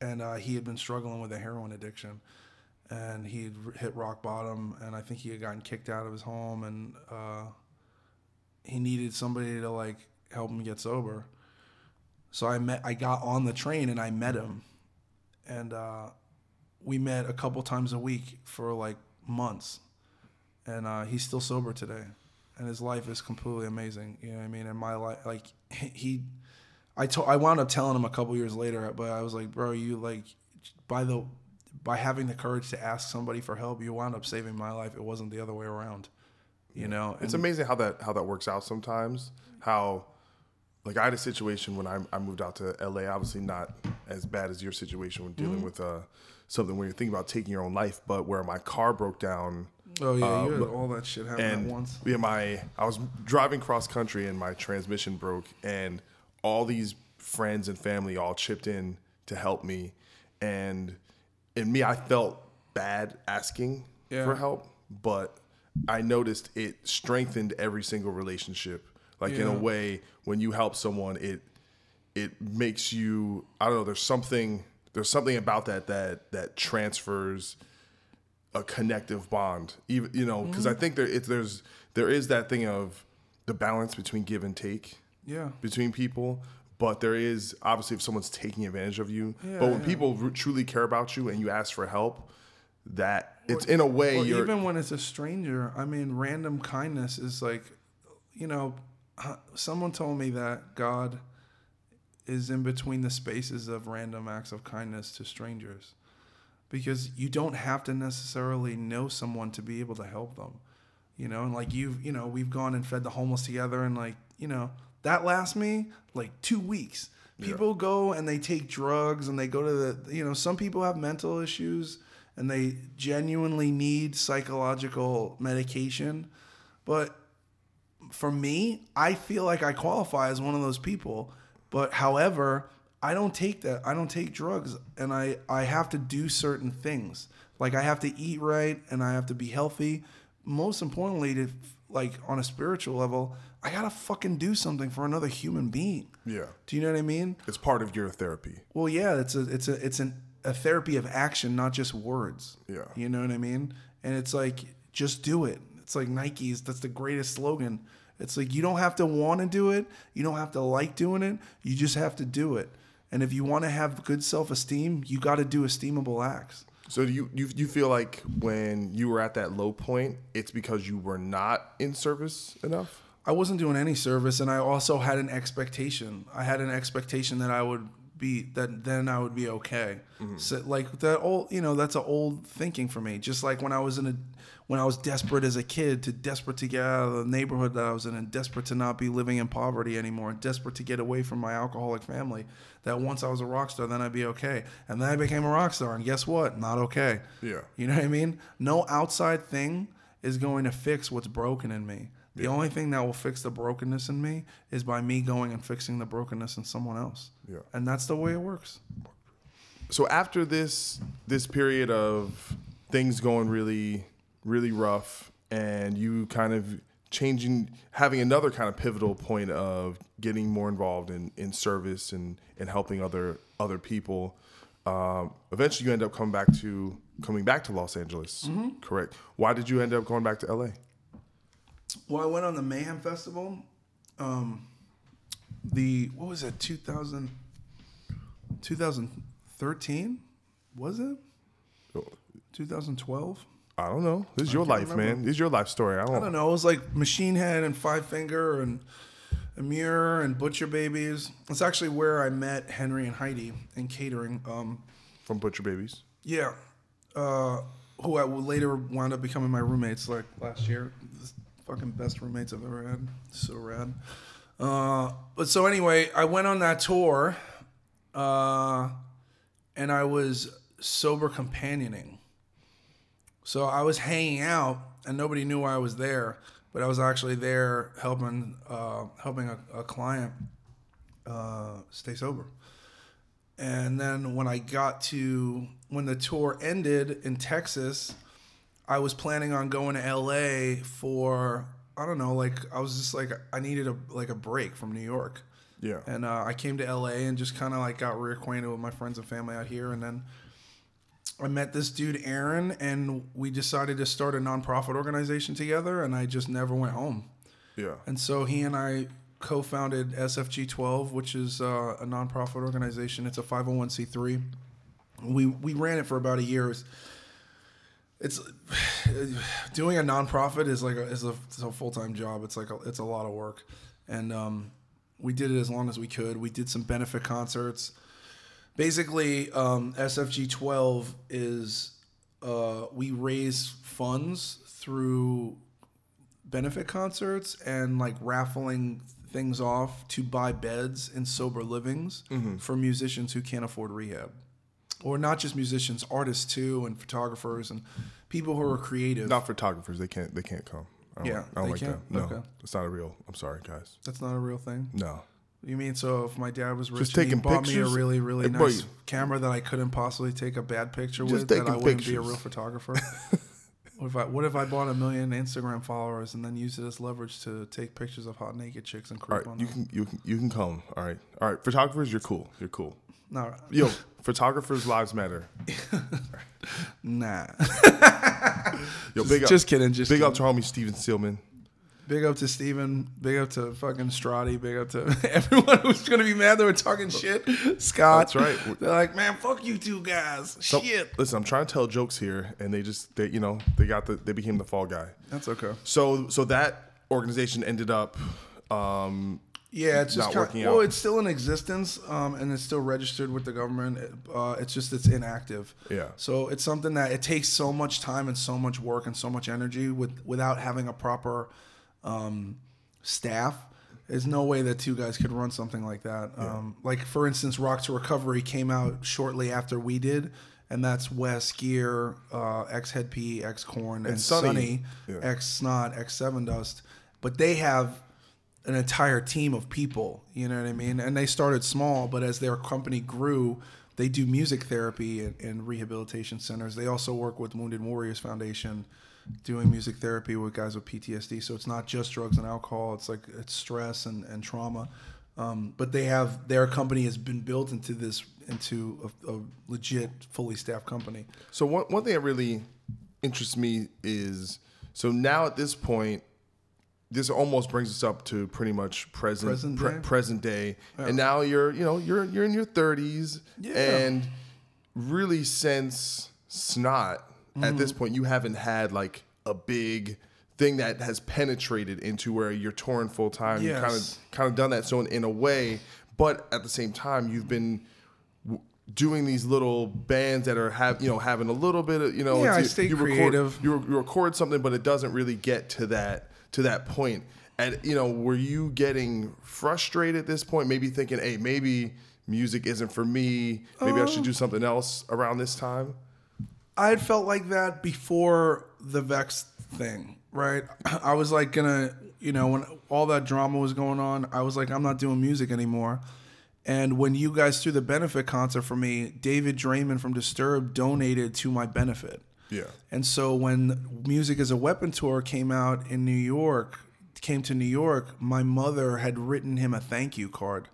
and uh, he had been struggling with a heroin addiction, and he had hit rock bottom, and I think he had gotten kicked out of his home, and uh, he needed somebody to like help him get sober. So I met, I got on the train and I met him, and uh, we met a couple times a week for like months, and uh, he's still sober today, and his life is completely amazing. You know what I mean? And my life, like he, I told, I wound up telling him a couple years later, but I was like, bro, you like by the by having the courage to ask somebody for help, you wound up saving my life. It wasn't the other way around. You know, It's amazing how that how that works out sometimes. How like I had a situation when I, I moved out to LA, obviously not as bad as your situation when dealing Mhm. with uh, something when you're thinking about taking your own life, but where my car broke down. Oh, yeah, uh, you had but- all that shit happen at once. Yeah, my I was driving cross country and my transmission broke, and all these friends and family all chipped in to help me, and in me I felt bad asking Yeah. for help, but I noticed it strengthened every single relationship. Like in a way, when you help someone, it it makes you I don't know. There's something there's something about that that that transfers a connective bond. Even you know, because I Mhm. think there it, there's there is that thing of the balance between give and take. Yeah. Between people. But there is obviously if someone's taking advantage of you. Yeah, but when yeah. people r- truly care about you and you ask for help, that it's in a way you're even when it's a stranger, I mean, random kindness is like, you know, someone told me that God is in between the spaces of random acts of kindness to strangers because you don't have to necessarily know someone to be able to help them you know and like you've you know we've gone and fed the homeless together and like you know that lasts me like two weeks. People go and they take drugs and they go to the you know some people have mental issues and they genuinely need psychological medication. But for me, I feel like I qualify as one of those people. But however, I don't take that. I don't take drugs and I, I have to do certain things. Like I have to eat right and I have to be healthy. Most importantly, to like on a spiritual level, I gotta fucking do something for another human being. Yeah. Do you know what I mean? It's part of your therapy. Well, yeah, it's a it's a it's an a therapy of action, not just words. Yeah. You know what I mean? And it's like just do it. It's like Nike's that's the greatest slogan. It's like you don't have to want to do it, you don't have to like doing it, you just have to do it. And if you want to have good self-esteem, you got to do esteemable acts. So do you, you you feel like when you were at that low point, it's because you were not in service enough? I wasn't doing any service, and I also had an expectation. I had an expectation that I would be that then I would be okay. Mm-hmm. So like that old, you know, that's an old thinking for me. Just like when I was in a when I was desperate as a kid, to desperate to get out of the neighborhood that I was in, and desperate to not be living in poverty anymore, and desperate to get away from my alcoholic family. That once I was a rock star, then I'd be okay. And then I became a rock star, and guess what? Not okay. Yeah. You know what I mean? No outside thing is going to fix what's broken in me. The only thing that will fix the brokenness in me is by me going and fixing the brokenness in someone else. Yeah. And that's the way it works. So after this this period of things going really really rough and you kind of changing having another kind of pivotal point of getting more involved in in service and and helping other other people um, eventually you end up coming back to coming back to Los Angeles Mhm. correct why did you end up going back to LA Well, I went on the Mayhem Festival. Um, the, what was it, 2000, 2013? Was it? 2012? I don't know this is your life remember. man this is your life story I don't, I don't know. It was like Machine Head and Five Finger and Emmure and Butcher Babies. It's actually where I met Henry and Heidi in catering. Um, from Butcher Babies yeah, uh, who I later wound up becoming my roommates like last year. The fucking best roommates I've ever had. So rad. Uh, but so anyway, I went on that tour, uh, and I was sober companioning. So I was hanging out, and nobody knew I was there, but I was actually there helping uh, helping a, a client uh, stay sober. And then when I got to when the tour ended in Texas, I was planning on going to LA for I don't know, like I was just like I needed a like a break from New York. Yeah. And uh, I came to LA and just kind of like got reacquainted with my friends and family out here, and then I met this dude Aaron, and we decided to start a nonprofit organization together, and I just never went home. Yeah. And so he and I co-founded SFG 12, which is uh, a nonprofit organization. It's a 501c3. We we ran it for about a year. It's, it's <sighs> doing a nonprofit is like a, is a, a full time job. It's like a, it's a lot of work, and um, we did it as long as we could. We did some benefit concerts. Basically, um, SFG 12 is uh, we raise funds through benefit concerts and like raffling things off to buy beds in sober livings Mm-hmm. for musicians who can't afford rehab. Or not just musicians, artists too, and photographers and people who are creative. Not photographers. They can't. They can't come. I don't Yeah, like, I don't like can't? that. No, Okay. it's not a real. I'm sorry, guys. That's not a real thing. No. You mean so if my dad was rich Just and he taking bought me a really, really Hey, nice camera that I couldn't possibly take a bad picture with, that I wouldn't be a real photographer? <laughs> what if I what if I bought a million Instagram followers and then used it as leverage to take pictures of hot naked chicks and All creep right. on You them? can. You can. You can come. All right. All right. Photographers, you're cool. You're cool. No, Yo, photographers' lives matter. <laughs> nah. Yo, big up. just kidding, just big up kidding. to homie Steven Sealman. Big up to Steven. Big up to fucking Strati. Big up to <laughs> everyone who's gonna be mad they were talking shit. Scott. That's right. <laughs> They're like, man, fuck you two guys. So- shit. Listen, I'm trying to tell jokes here, and they just, they, you know, they got the, they became the fall guy. That's okay. So, so that organization ended up, um, Yeah, it's just kind working well, out. it's still in existence, um, and it's still registered with the government. Uh, it's just it's inactive. Yeah. So it's something that it takes so much time and so much work and so much energy with without having a proper um, staff. There's no way that two guys could run something like that. Um, like for instance, Rock to Recovery came out shortly after we did, and that's Wes Geer, uh, ex Head P, ex Korn, and, Sonny. Sonny, Yeah. ex Snot, ex Sevendust. But they have an entire team of people. You know what I mean? And they started small, but as their company grew, they do music therapy and, and rehabilitation centers. They also work with Wounded Warriors Foundation, doing music therapy with guys with PTSD. So it's not just drugs and alcohol. It's like it's stress and, and trauma. Um, but they have their company has been built into this into a, a legit, fully staffed company. So one one thing that really interests me is so now at this point, this almost brings us up to pretty much present Present pre- day? present day, and now you're you know you're you're in your thirties, and really since snot at this point you haven't had like a big thing that has penetrated into where you're touring full time. You kind of kind of done that. So in, in a way, but at the same time you've been w- doing these little bands that are have you know having a little bit of you know Yeah, I stay you creative. Record, you, you record something, but it doesn't really get to that to that point. And you know, were you getting frustrated at this point? Maybe thinking, hey, maybe music isn't for me. Maybe I should Um, do something else around this time. I had felt like that before the Vext thing, right? I was like gonna, you know, when all that drama was going on, I was like, I'm not doing music anymore. And when you guys threw the benefit concert for me, David Draiman from Disturbed donated to my benefit. Yeah. And so when Music as a Weapon tour came out in New York, came to New York, my mother had written him a thank you card.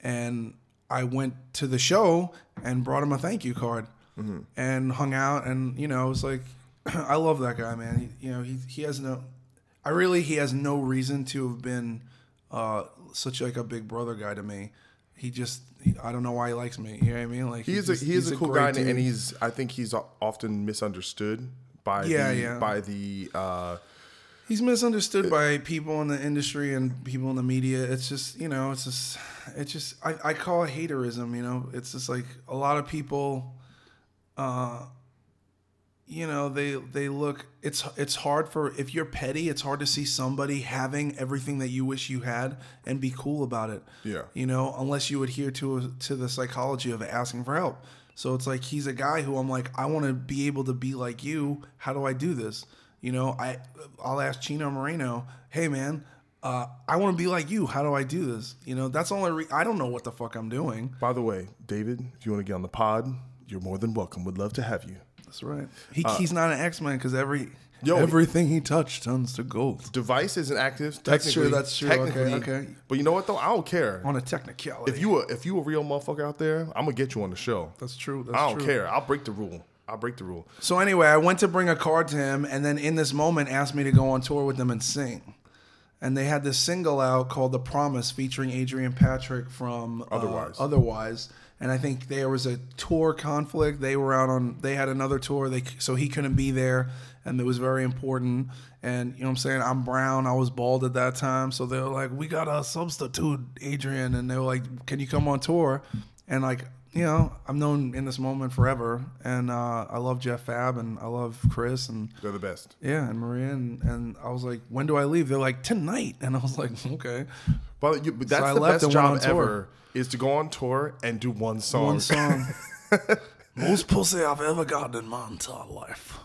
And I went to the show and brought him a thank you card and hung out and you know, it was like <clears throat> I love that guy, man. He, you know, he he has no I really he has no reason to have been uh such like a big brother guy to me. He just he, I don't know why he likes me. You know what I mean? Like He he's a he is he's a cool guy, and- dude. and he's I think he's often misunderstood by Yeah, the, yeah. by the uh, He's misunderstood by people in the industry and people in the media. It's just, you know, it's just, it's just, I, I call it haterism, you know? It's just like a lot of people, uh, you know, they, they look, it's, it's hard for, if you're petty, it's hard to see somebody having everything that you wish you had and be cool about it. Yeah. You know, unless you adhere to, to the psychology of asking for help. So it's like, he's a guy who I'm like, I want to be able to be like you. How do I do this? You know, I I'll ask Chino Moreno, hey man, uh, I want to be like you. How do I do this? You know, that's the only. Re- I don't know what the fuck I'm doing. By the way, David, if you want to get on the pod, you're more than welcome. Would love to have you. That's right. He, Uh, he's not an X Man because every Yo, Everything he touched turns to gold. Device isn't active. That's true, technically- that's true. Okay, technically. okay. But you know what though? I don't care. On a technicality. If you a if you a real motherfucker out there, I'm gonna get you on the show. That's true. That's I don't true. care. I'll break the rule. I'll break the rule. So anyway, I went to bring a card to him, and then in this moment asked me to go on tour with them and sing. And they had this single out called "The Promise" featuring Adrian Patrick from uh, Otherwise. And I think there was a tour conflict. They were out on. They had another tour. They so he couldn't be there, and it was very important. And you know what I'm saying? I'm brown. I was bald at that time, so they were like, "We got a substitute, Adrian," and they were like, "Can you come on tour?" And like you know, I'm known in this moment forever, and uh, I love Jeff Fab, and I love Chris, and They're the best. yeah, and Maria, and, and I was like, when do I leave? They're like tonight, and I was like, okay, But, you, but that's I the left best job on tour. ever is to go on tour and do one song. one song. <laughs> Most pussy I've ever gotten in my entire life.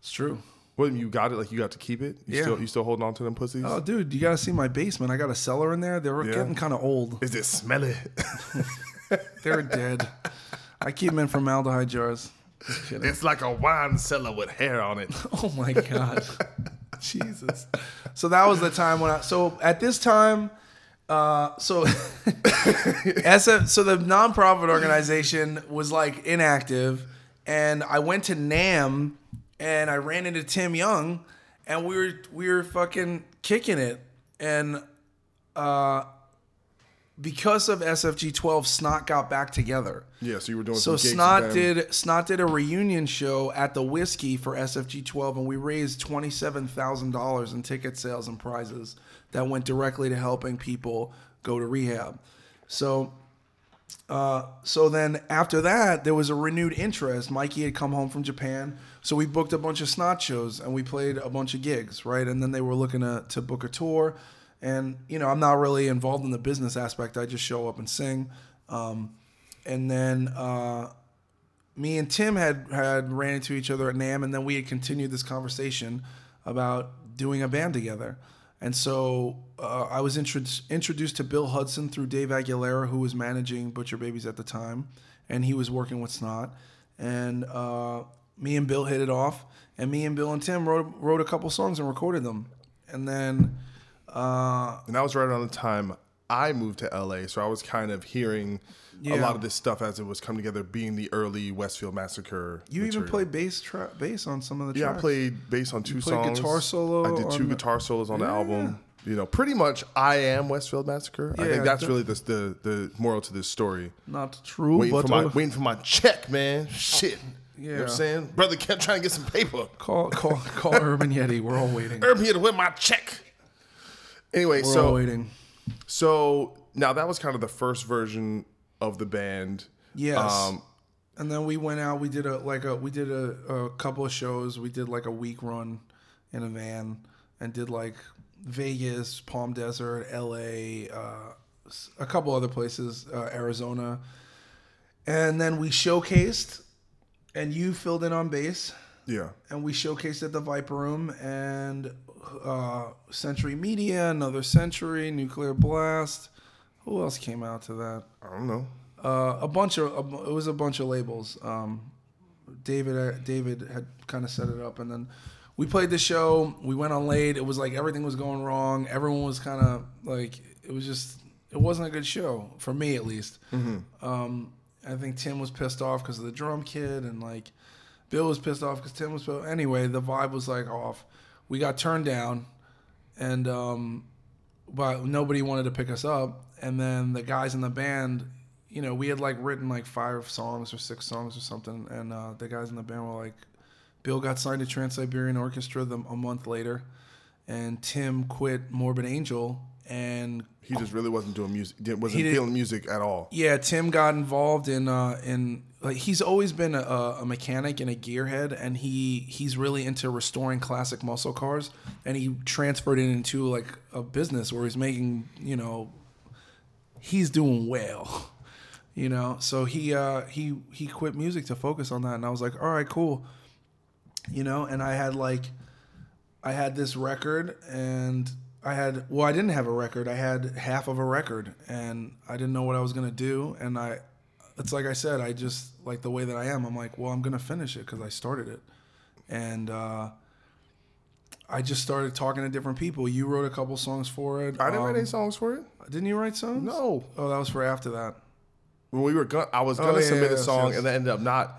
It's true. What you got it? Like you got to keep it? You Yeah. still you still holding on to them pussies? Oh, dude, you gotta see my basement. I got a cellar in there. They're Yeah. getting kind of old. Is it smelly? <laughs> They're dead. I keep them in formaldehyde jars. It's like a wine cellar with hair on it. <laughs> Oh my god, Jesus! So that was the time when I. So at this time, uh, so <laughs> SF, so the nonprofit organization was like inactive, and I went to NAMM, and I ran into Tim Young, and we were we were fucking kicking it, and uh, because of SFG twelve, Snot got back together. Yeah, so you were doing So Snot did Snot did a reunion show at the Whisky for SFG 12, and we raised twenty seven thousand dollars in ticket sales and prizes that went directly to helping people go to rehab. So, uh, so then after that, there was a renewed interest. Mikey had come home from Japan, so we booked a bunch of Snot shows and we played a bunch of gigs, right? And then they were looking to to book a tour, and you know I'm not really involved in the business aspect. I just show up and sing. Um, and then uh, me and Tim had had ran into each other at NAMM, and then we had continued this conversation about doing a band together. And so uh, I was intro- introduced to Bill Hudson through Dave Aguilera, who was managing Butcher Babies at the time, and he was working with Snot. And uh, me and Bill hit it off, and me and Bill and Tim wrote wrote a couple songs and recorded them. And then uh, And that was right around the time I moved to LA, so I was kind of hearing a lot of this stuff as it was coming together, being the early Westfield Massacre. you even played bass tra- bass on some of the tracks. Yeah, tracks. I played bass on two played songs. guitar solo I did two the- guitar solos on the Yeah. album. You know, pretty much I am Westfield Massacre. I think that's really the, the the moral to this story. Not true, Waiting but for my waiting for my check, man. Shit. You know what Yeah. I'm saying? Brother kept trying to get some paper. call call call <laughs> Urban Yeti. We're all waiting. Urban Yeti, win my check. Anyway, We're so all waiting. so now that was kind of the first version of the band. Yes. Um, and then we went out. We did a like a we did a, a couple of shows. We did like a week run in a van and did like Vegas, Palm Desert, L.A., uh, a couple other places, uh, Arizona, and then we showcased. And you filled in on bass. yeah. and we showcased at the Viper Room and uh, Century Media, Another Century, Nuclear Blast. Who else came out to that? I don't know. Uh, a bunch of it was a bunch of labels. Um, David uh, David had kind of set it up, and then we played the show. We went on late. It was like everything was going wrong. Everyone was kind of like it was just it wasn't a good show for me at least. Um, I think Tim was pissed off because of the drum kid, and like Bill was pissed off because Tim was. Pissed. Anyway, the vibe was like off. We got turned down, and um, but nobody wanted to pick us up. And then the guys in the band, you know, we had like written like five songs or six songs or something, and uh, the guys in the band were like, Bill got signed to Trans Siberian Orchestra the, a month later, and Tim quit Morbid Angel, and He just really wasn't doing music. Wasn't feeling music at all. yeah, Tim got involved in uh, in like he's always been a, a mechanic and a gearhead, and he he's really into restoring classic muscle cars, and he transferred it into like a business where he's making you know he's doing well, <laughs> you know. So he uh, he he quit music to focus on that, and I was like, all right, cool, you know. And I had like I had this record and I had well I didn't have a record. I had half of a record and I didn't know what I was to do and I it's like I said I just like the way that I am. I'm like, well, I'm to finish it cuz I started it. And uh I just started talking to different people. You wrote a couple songs for it. I didn't write Um, any songs for it. Didn't you write songs? No. Oh, that was for after that. When we were going, I was Oh, gonna yeah, submit a song, yes. and then ended up not.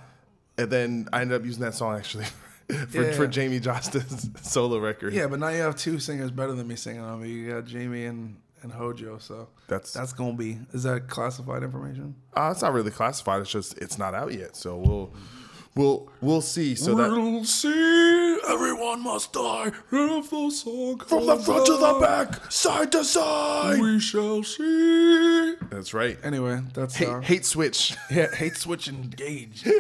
And then I ended up using that song actually <laughs> for, Yeah. for Jamey Jasta's <laughs> solo record. Yeah, but now you have two singers better than me singing on me. You got Jamie and and Hojo. So That's- that's gonna be. Is that classified information? Uh, it's not really classified. It's just it's not out yet. So we'll we'll we'll see. So that we'll see. Everyone must die if the song from the front to the back, side to side. We shall see. That's right. Anyway, that's Hate, uh, hate switch. <laughs> yeah, hate switch engaged. <laughs>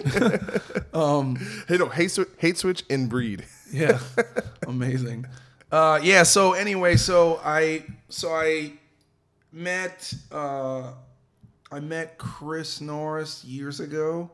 Hey no, hate switch. Hate switch and breed. yeah, <laughs> amazing. Uh, yeah. So anyway, so I so I met uh, I met Chris Norris years ago,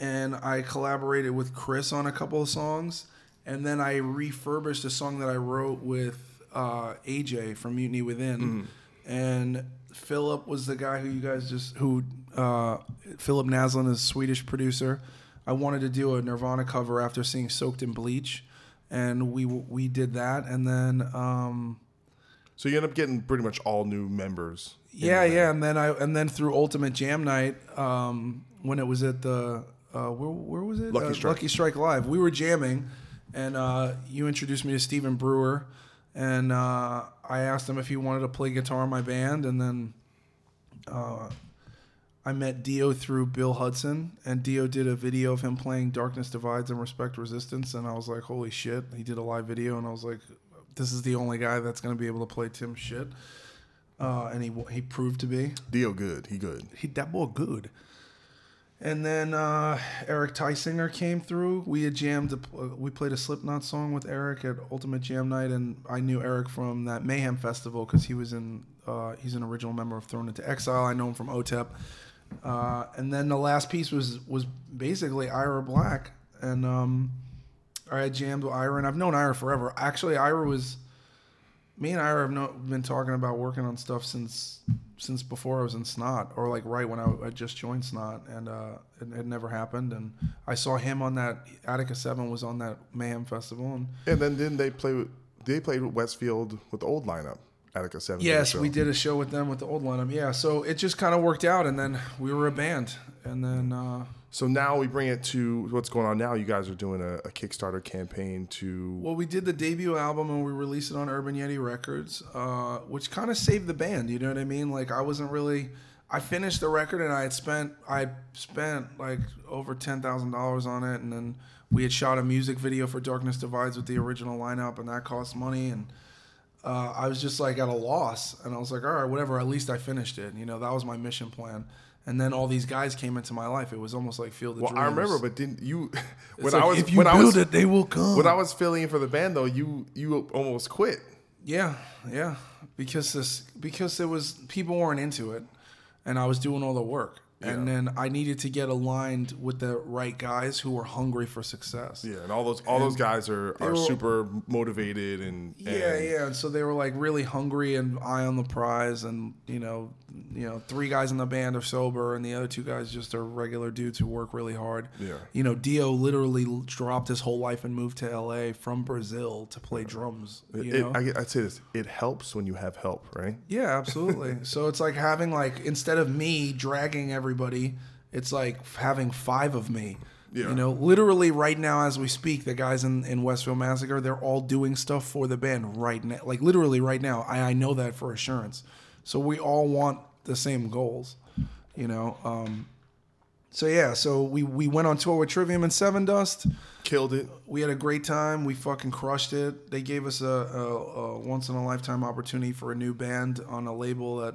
and I collaborated with Chris on a couple of songs, and then I refurbished a song that I wrote with uh, AJ from Mutiny Within, and Philip was the guy who you guys just who uh, Philip Naslin is a Swedish producer. I wanted to do a Nirvana cover after seeing Soaked in Bleach, and we we did that, and then. Um, So you end up getting pretty much all new members. yeah, yeah, and then I and then through Ultimate Jam Night, um, when it was at the uh, where where was it? Lucky Uh, Strike. Lucky Strike Live. We were jamming, and uh, you introduced me to Stephen Brewer, and uh, I asked him if he wanted to play guitar in my band, and then uh, I met Dio through Bill Hudson, and Dio did a video of him playing Darkness Divides and Respect Resistance, and I was like, holy shit! He did a live video, and I was like, this is the only guy that's gonna be able to play Tim shit. Uh, and he he proved to be. Dio good. He good. He that boy good. And then uh, Eric Tysinger came through. We had jammed. A, uh, we played a Slipknot song with Eric at Ultimate Jam Night, and I knew Eric from that Mayhem Festival because he was in. Uh, he's an original member of Thrown into Exile. I know him from OTEP. Uh, and then the last piece was was basically Ira Black, and um, I had jammed with Ira, and I've known Ira forever. Actually, Ira was me and Ira have no, been talking about working on stuff since since before I was in Snot, or like right when I, I just joined Snot, and uh, it, it never happened. And I saw him on that Attika 7 was on that Mayhem Festival, and And then didn't they play with they played with Westfield with the old lineup, Attika 7. yes, we did a show with them with the old lineup. Yeah, so it just kind of worked out, and then we were a band, and then uh, So now we bring it to what's going on now. You guys are doing a, a Kickstarter campaign to Well, we did the debut album and we released it on Urban Yeti Records, uh, which kind of saved the band. You know what I mean? Like I wasn't really. I finished the record and I had spent I spent like over ten thousand dollars on it, and then we had shot a music video for Darkness Divides with the original lineup, and that cost money. And uh, I was just like at a loss, and I was like, all right, whatever. At least I finished it. You know, that was my mission plan. And then all these guys came into my life. It was almost like Field of Well, Dreams. I remember, but didn't you? <laughs> When It's I was if you when I was it, they will come. when I was filling in for the band, though, you you almost quit. Yeah, yeah. Because this because there was people weren't into it and I was doing all the work. And then I needed to get aligned with the right guys who were hungry for success. Yeah, and all those all those guys are are were- super motivated and, Yeah, and yeah. And so they were like really hungry and eye on the prize, and you know, you know, three guys in the band are sober, and the other two guys just are regular dudes who work really hard. Yeah. You know, Dio literally dropped his whole life and moved to L.A. from Brazil to play drums. You It, know? I, I'd say this: it helps when you have help, right? Yeah, absolutely. <laughs> so it's like having like instead of me dragging everybody, it's like having five of me. Yeah. You know, literally right now as we speak, the guys in, in Westfield Massacre, they're all doing stuff for the band right now. Like literally right now. I, I know that for assurance. So we all want the same goals. You know. Um, so yeah, so we, we went on tour with Trivium and Sevendust. Killed it. We had a great time. We fucking crushed it. They gave us a, a, a once in a lifetime opportunity for a new band on a label that,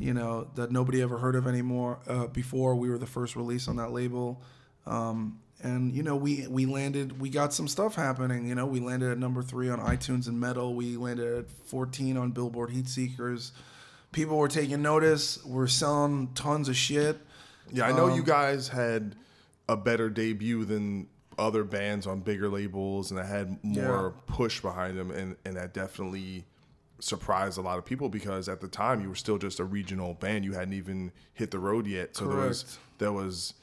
you know, that nobody ever heard of anymore. Uh, before we were the first release on that label, um, and you know we we landed. We got some stuff happening. You know, we landed at number three on iTunes and Metal. We landed at 14 on Billboard Heatseekers. People were taking notice. We're selling tons of shit. Yeah, I know Um, you guys had a better debut than other bands on bigger labels, and I had more push behind them, and and that definitely surprised a lot of people because at the time you were still just a regional band. You hadn't even hit the road yet, so there was there was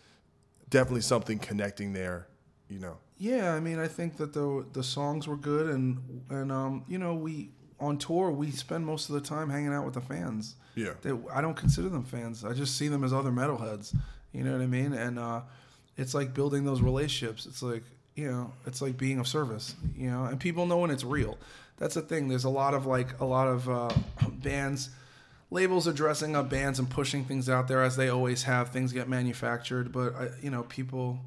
definitely something connecting there you know. Yeah, I mean, I think that the the songs were good, and and um, you know, we on tour we spend most of the time hanging out with the fans. Yeah. They, I don't consider them fans. I just see them as other metalheads. You know what I mean? And uh, it's like building those relationships. It's like you know, it's like being of service. You know, and people know when it's real. That's the thing. There's a lot of like a lot of uh, <clears throat> bands. Labels are dressing up bands and pushing things out there as they always have. Things get manufactured, but I, you know, people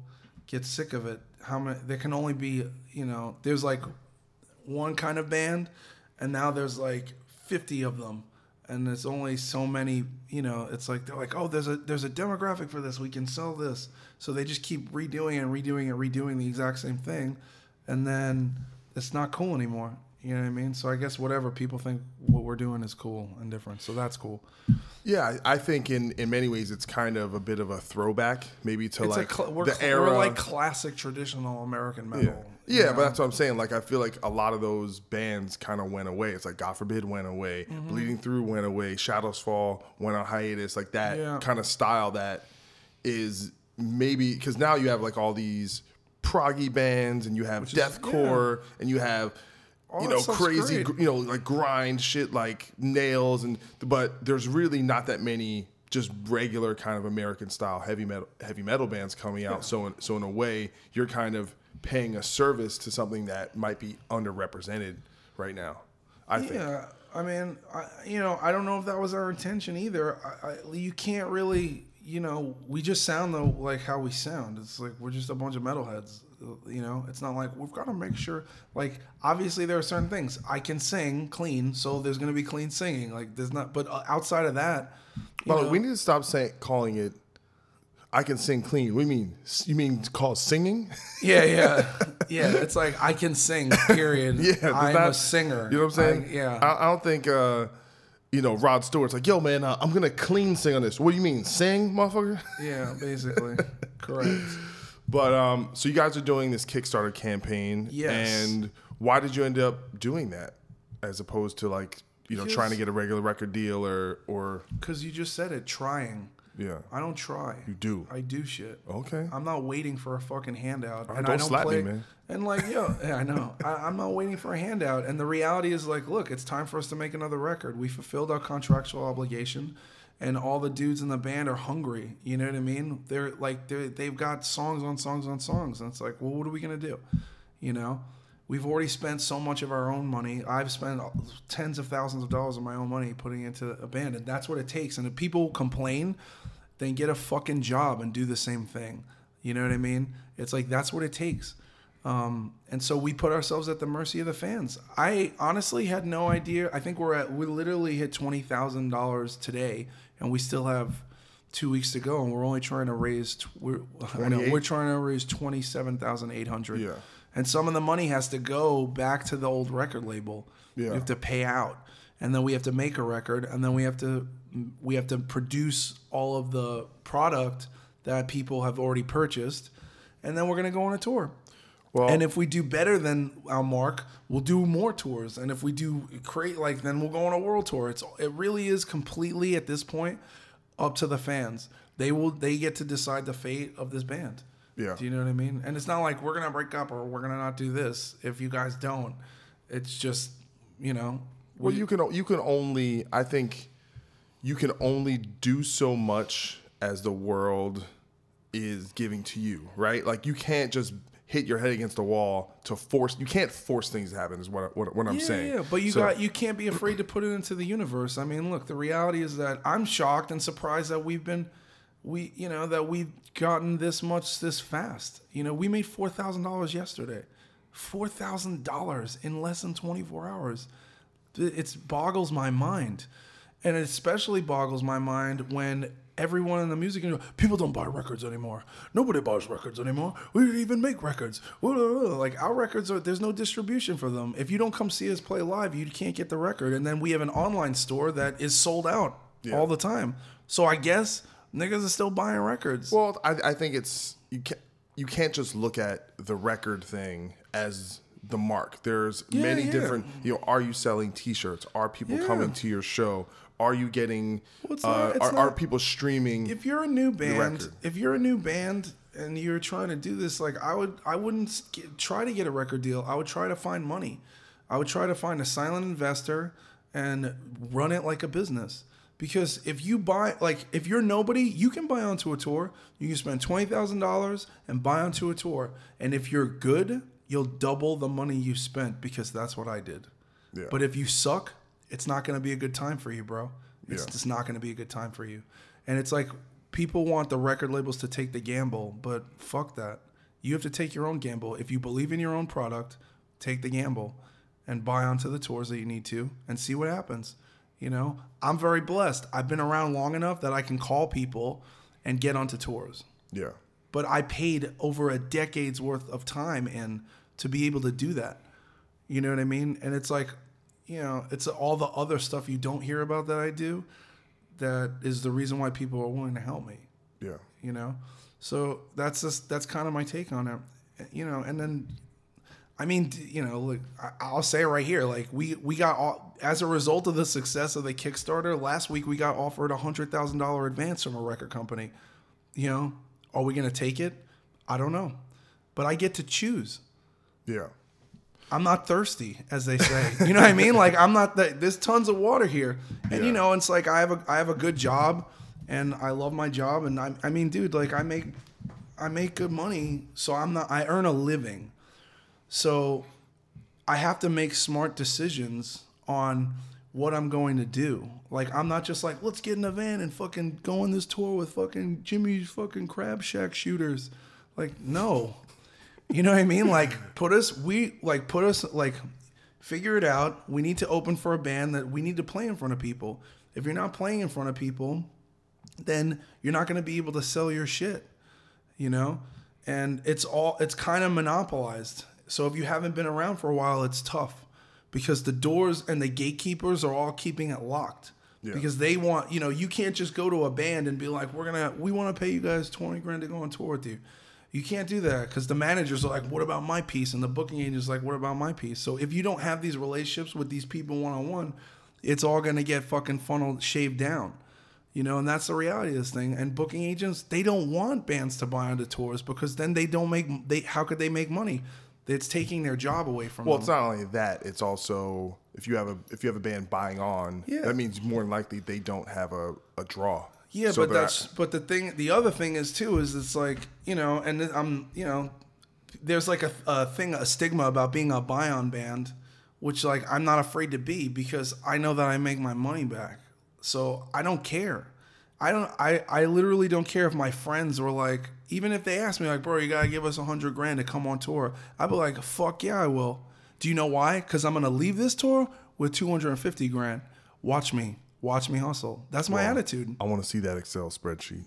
get sick of it. How many? There can only be, you know, there's like one kind of band, and now there's like 50 of them, and there's only so many. You know, it's like they're like, oh, there's a there's a demographic for this. We can sell this, so they just keep redoing and redoing and redoing the exact same thing, and then it's not cool anymore. You know what I mean? So I guess whatever people think what we're doing is cool and different. So that's cool. Yeah, I think in in many ways it's kind of a bit of a throwback, maybe to It's like cl- we're, the cl- era. we're like classic traditional American metal. yeah, yeah, know? but that's what I'm saying. Like I feel like a lot of those bands kind of went away. It's like God Forbid went away, Mhm. Bleeding Through went away, Shadows Fall went on hiatus. Like that Yeah. kind of style that is maybe because now you have like all these proggy bands and you have Which is- deathcore and you have you know crazy great. you know like grind shit like nails and but there's really not that many just regular kind of American style heavy metal heavy metal bands coming out. So in, so in a way, you're kind of paying a service to something that might be underrepresented right now. I think. Yeah, I mean, I, you know, I don't know if that was our intention either. I, I, you can't really, you know, we just sound though like how we sound. It's like we're just a bunch of metalheads. You know, it's not like we've got to make sure. Like, obviously, there are certain things I can sing clean, so there's gonna be clean singing. Like, there's not. But uh, outside of that, Well, know, we need to stop saying calling it. I can sing clean. What do you mean? You mean call singing? <laughs> Yeah, yeah, yeah. It's like I can sing. Period. <laughs> yeah, I'm that- a singer. You know what I'm saying? I- yeah. I, I don't think. uh you know, Rod Stewart's like, yo, man, uh, I'm gonna clean sing on this. What do you mean, sing, motherfucker? <laughs> Yeah, basically. Correct. But um, so you guys are doing this Kickstarter campaign, Yes. And why did you end up doing that, as opposed to like you know trying to get a regular record deal or or Because you just said it, trying. Yeah, I don't try. you do. I do shit. Okay. I'm not waiting for a fucking handout. Right, and don't I don't slap me, man. And like, yo, <laughs> yeah, I know. I, I'm not waiting for a handout. And the reality is, like, look, it's time for us to make another record. We fulfilled our contractual obligation, and all the dudes in the band are hungry. You know what I mean? They're like, they're, they've got songs on songs on songs, and it's like, well, what are we gonna do? You know, we've already spent so much of our own money. I've spent tens of thousands of dollars of my own money putting into a band, and that's what it takes. And if people complain, then get a fucking job and do the same thing. You know what I mean? It's like that's what it takes. Um, and so we put ourselves at the mercy of the fans. I honestly had no idea. I think we're at we literally hit twenty thousand dollars today, and we still have two weeks to go, and we're only trying to raise. We're I know, we're trying to raise twenty seven thousand eight hundred. Yeah. And some of the money has to go back to the old record label. Yeah. We have to pay out, and then we have to make a record, and then we have to we have to produce all of the product that people have already purchased, and then we're gonna go on a tour. Well, and if we do better than our mark, we'll do more tours. And if we do create like, then we'll go on a world tour. It's it really is completely at this point up to the fans. They will they get to decide the fate of this band. Yeah. Do you know what I mean? And it's not like we're gonna break up or we're gonna not do this if you guys don't. It's just you know. Well, we- you can you can only I think you can only do so much as the world is giving to you, right? Like you can't just hit your head against the wall to force. You can't force things to happen. Is what what, what I'm yeah, saying. Yeah, but you So- got you can't be afraid to put it into the universe. I mean, look, the reality is that I'm shocked and surprised that we've been we you know that we've gotten this much this fast. You know, we made four thousand dollars yesterday. Four thousand dollars in less than twenty four hours. It boggles my mind, and it especially boggles my mind when everyone in the music industry, people don't buy records anymore. Nobody buys records anymore. We didn't even make records. Like our records are there's no distribution for them. If you don't come see us play live, you can't get the record. And then we have an online store that is sold out all the time. So I guess niggas are still buying records. Well, I, I think it's you can't you can't just look at the record thing as the mark. There's Yeah, many yeah. different. You know, are you selling T-shirts? Are people Yeah. coming to your show? Are you getting? Well, uh, not- are, are people streaming? if you're a new band, if you're a new band and you're trying to do this, like I would, I wouldn't get, try to get a record deal. I would try to find money. I would try to find a silent investor and run it like a business. Because if you buy, like, if you're nobody, you can buy onto a tour. You can spend twenty thousand dollars and buy onto a tour. And if you're good, you'll double the money you spent because that's what I did. Yeah. But if you suck, it's not going to be a good time for you, bro. It's Yeah. just not going to be a good time for you. And it's like people want the record labels to take the gamble, but fuck that. You have to take your own gamble. If you believe in your own product, take the gamble and buy onto the tours that you need to and see what happens. You know, I'm very blessed. I've been around long enough that I can call people and get onto tours Yeah. but I paid over a decade's worth of time in to be able to do that. You know what I mean? And it's like, you know, it's all the other stuff you don't hear about that I do that is the reason why people are willing to help me, Yeah. you know? So that's just that's kind of my take on it. You know, and then I mean, you know, look, I'll say it right here. Like we we got all, as a result of the success of the Kickstarter last week, we got offered a hundred thousand dollar advance from a record company. You know, are we gonna take it? I don't know, but I get to choose. Yeah. I'm not thirsty, as they say. <laughs> You know what I mean? Like I'm not. that. there's tons of water here, and Yeah. you know, it's like I have a I have a good job, and I love my job, and I I mean, dude, like I make I make good money, so I'm not. I earn a living, so I have to make smart decisions on what I'm going to do. Like I'm not just like let's get in a van and fucking go on this tour with fucking Jimmy's fucking crab shack shooters. Like no. You know what I mean? Like put us we like put us like figure it out. We need to open for a band that we need to play in front of people. If you're not playing in front of people, then you're not going to be able to sell your shit you know and it's all it's kind of monopolized so if you haven't been around for a while it's tough because the doors and the gatekeepers are all keeping it locked Yeah. because they want you know you can't just go to a band and be like we're gonna we want to pay you guys 20 grand to go on tour with you you can't do that because the managers are like what about my piece and the booking agent's like what about my piece so if you don't have these relationships with these people one-on-one it's all gonna get fucking funneled shaved down you know, and that's the reality of this thing. And booking agents, they don't want bands to buy onto tours because then they don't make they how could they make money? It's taking their job away from Well, them. Well, it's not only that; it's also if you have a if you have a band buying on, Yeah. that means more than likely they don't have a, a draw. Yeah, So but that's but the thing. The other thing is too is it's like you know, and I'm you know, there's like a, a thing a stigma about being a buy on band, which like I'm not afraid to be because I know that I make my money back, so I don't care. I don't. I I literally don't care if my friends were like, even if they ask me like, bro, you gotta give us a hundred grand to come on tour. I'd be like, fuck yeah, I will. Do you know why? Because I'm gonna leave this tour with two hundred and fifty grand. Watch me. Watch me hustle. That's my attitude. I want to see that Excel spreadsheet.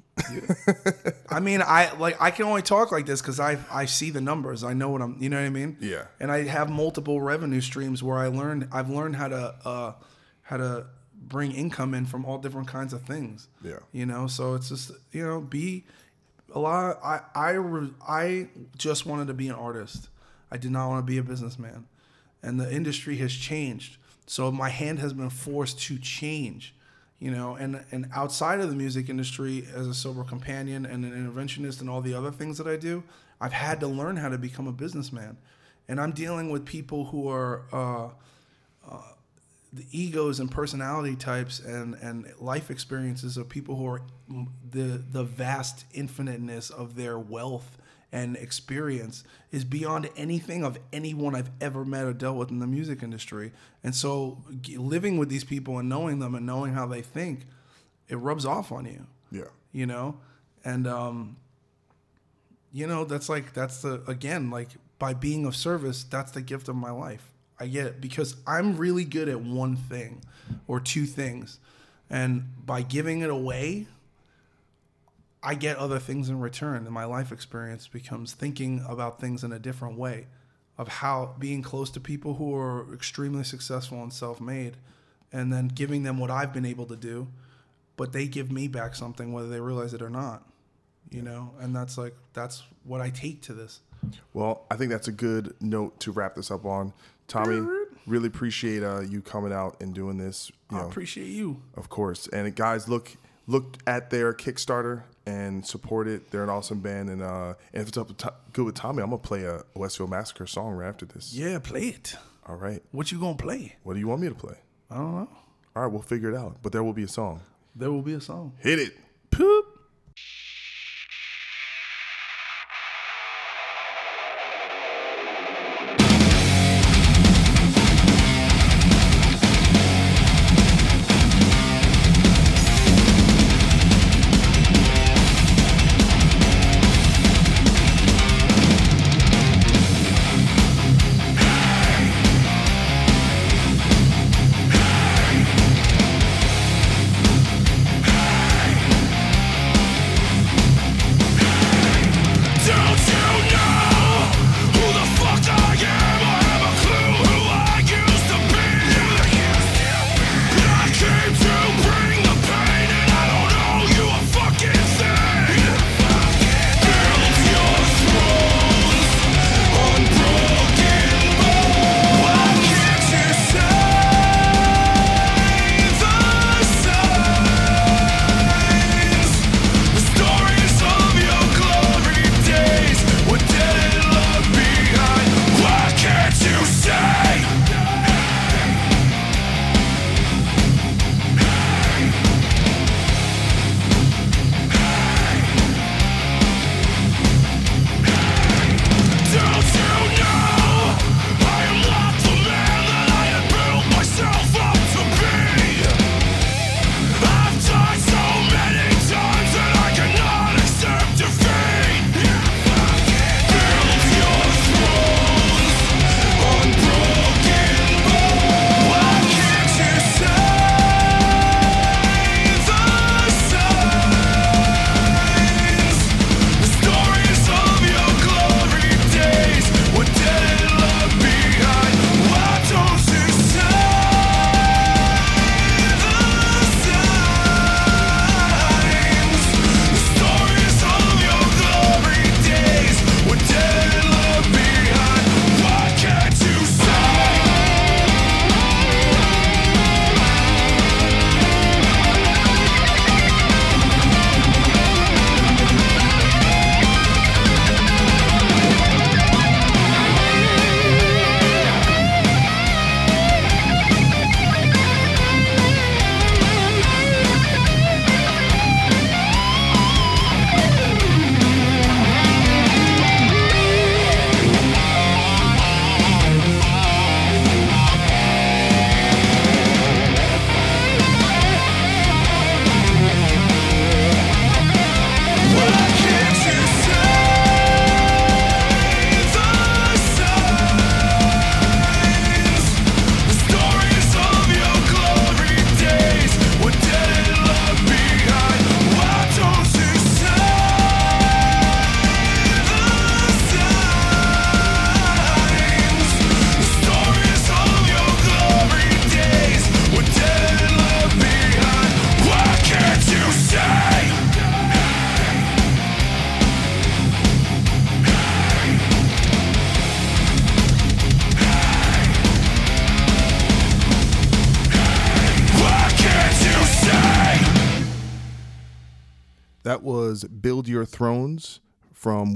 I mean, I like I can only talk like this because I I see the numbers. I know what I'm. You know what I mean? Yeah. And I have multiple revenue streams where I learned. I've learned how to uh, how to bring income in from all different kinds of things. Yeah. You know, so it's just you know be a lot. I I re- I just wanted to be an artist. I did not want to be a businessman, and the industry has changed. So my hand has been forced to change you know and and outside of the music industry as a sober companion and an interventionist and all the other things that i do i've had to learn how to become a businessman and i'm dealing with people who are uh, uh, the egos and personality types and and life experiences of people who are the the vast infiniteness of their wealth and experience is beyond anything of anyone I've ever met or dealt with in the music industry. And so living with these people and knowing them and knowing how they think, it rubs off on you, Yeah. you know? And um you know, that's like that's the again, like by being of service, that's the gift of my life. I get it because I'm really good at one thing or two things. And by giving it away, I get other things in return. And my life experience becomes thinking about things in a different way of how being close to people who are extremely successful and self made and then giving them what I've been able to do, but they give me back something whether they realize it or not. You know, and that's like that's what I take to this. Well, I think that's a good note to wrap this up on. Tommy, really appreciate uh, you coming out and doing this. You I know, appreciate you. Of course. And guys, look look at their Kickstarter and support it. They're an awesome band, and uh, and if it's up to, good with Tommy, I'm gonna play a Westfield Massacre song right after this. Yeah, play it. All right. What you gonna play? What do you want me to play? I don't know. All right, we'll figure it out. But there will be a song. There will be a song. Hit it. Poop.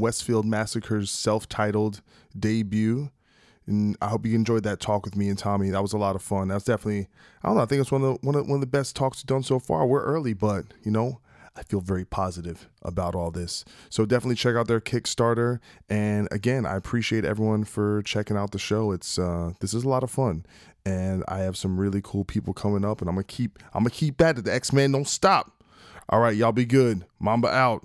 Westfield Massacre's self titled debut. And I hope you enjoyed that talk with me and Tommy. That was a lot of fun. That's definitely, I don't know, I think it's one of the, one of, one of the best talks done so far. We're early, but, you know, I feel very positive about all this. So definitely check out their Kickstarter. And again, I appreciate everyone for checking out the show. It's uh this is a lot of fun. And I have some really cool people coming up and I'm gonna keep I'm gonna keep at it. The Ex Man don't stop. All right, y'all be good. Mamba out.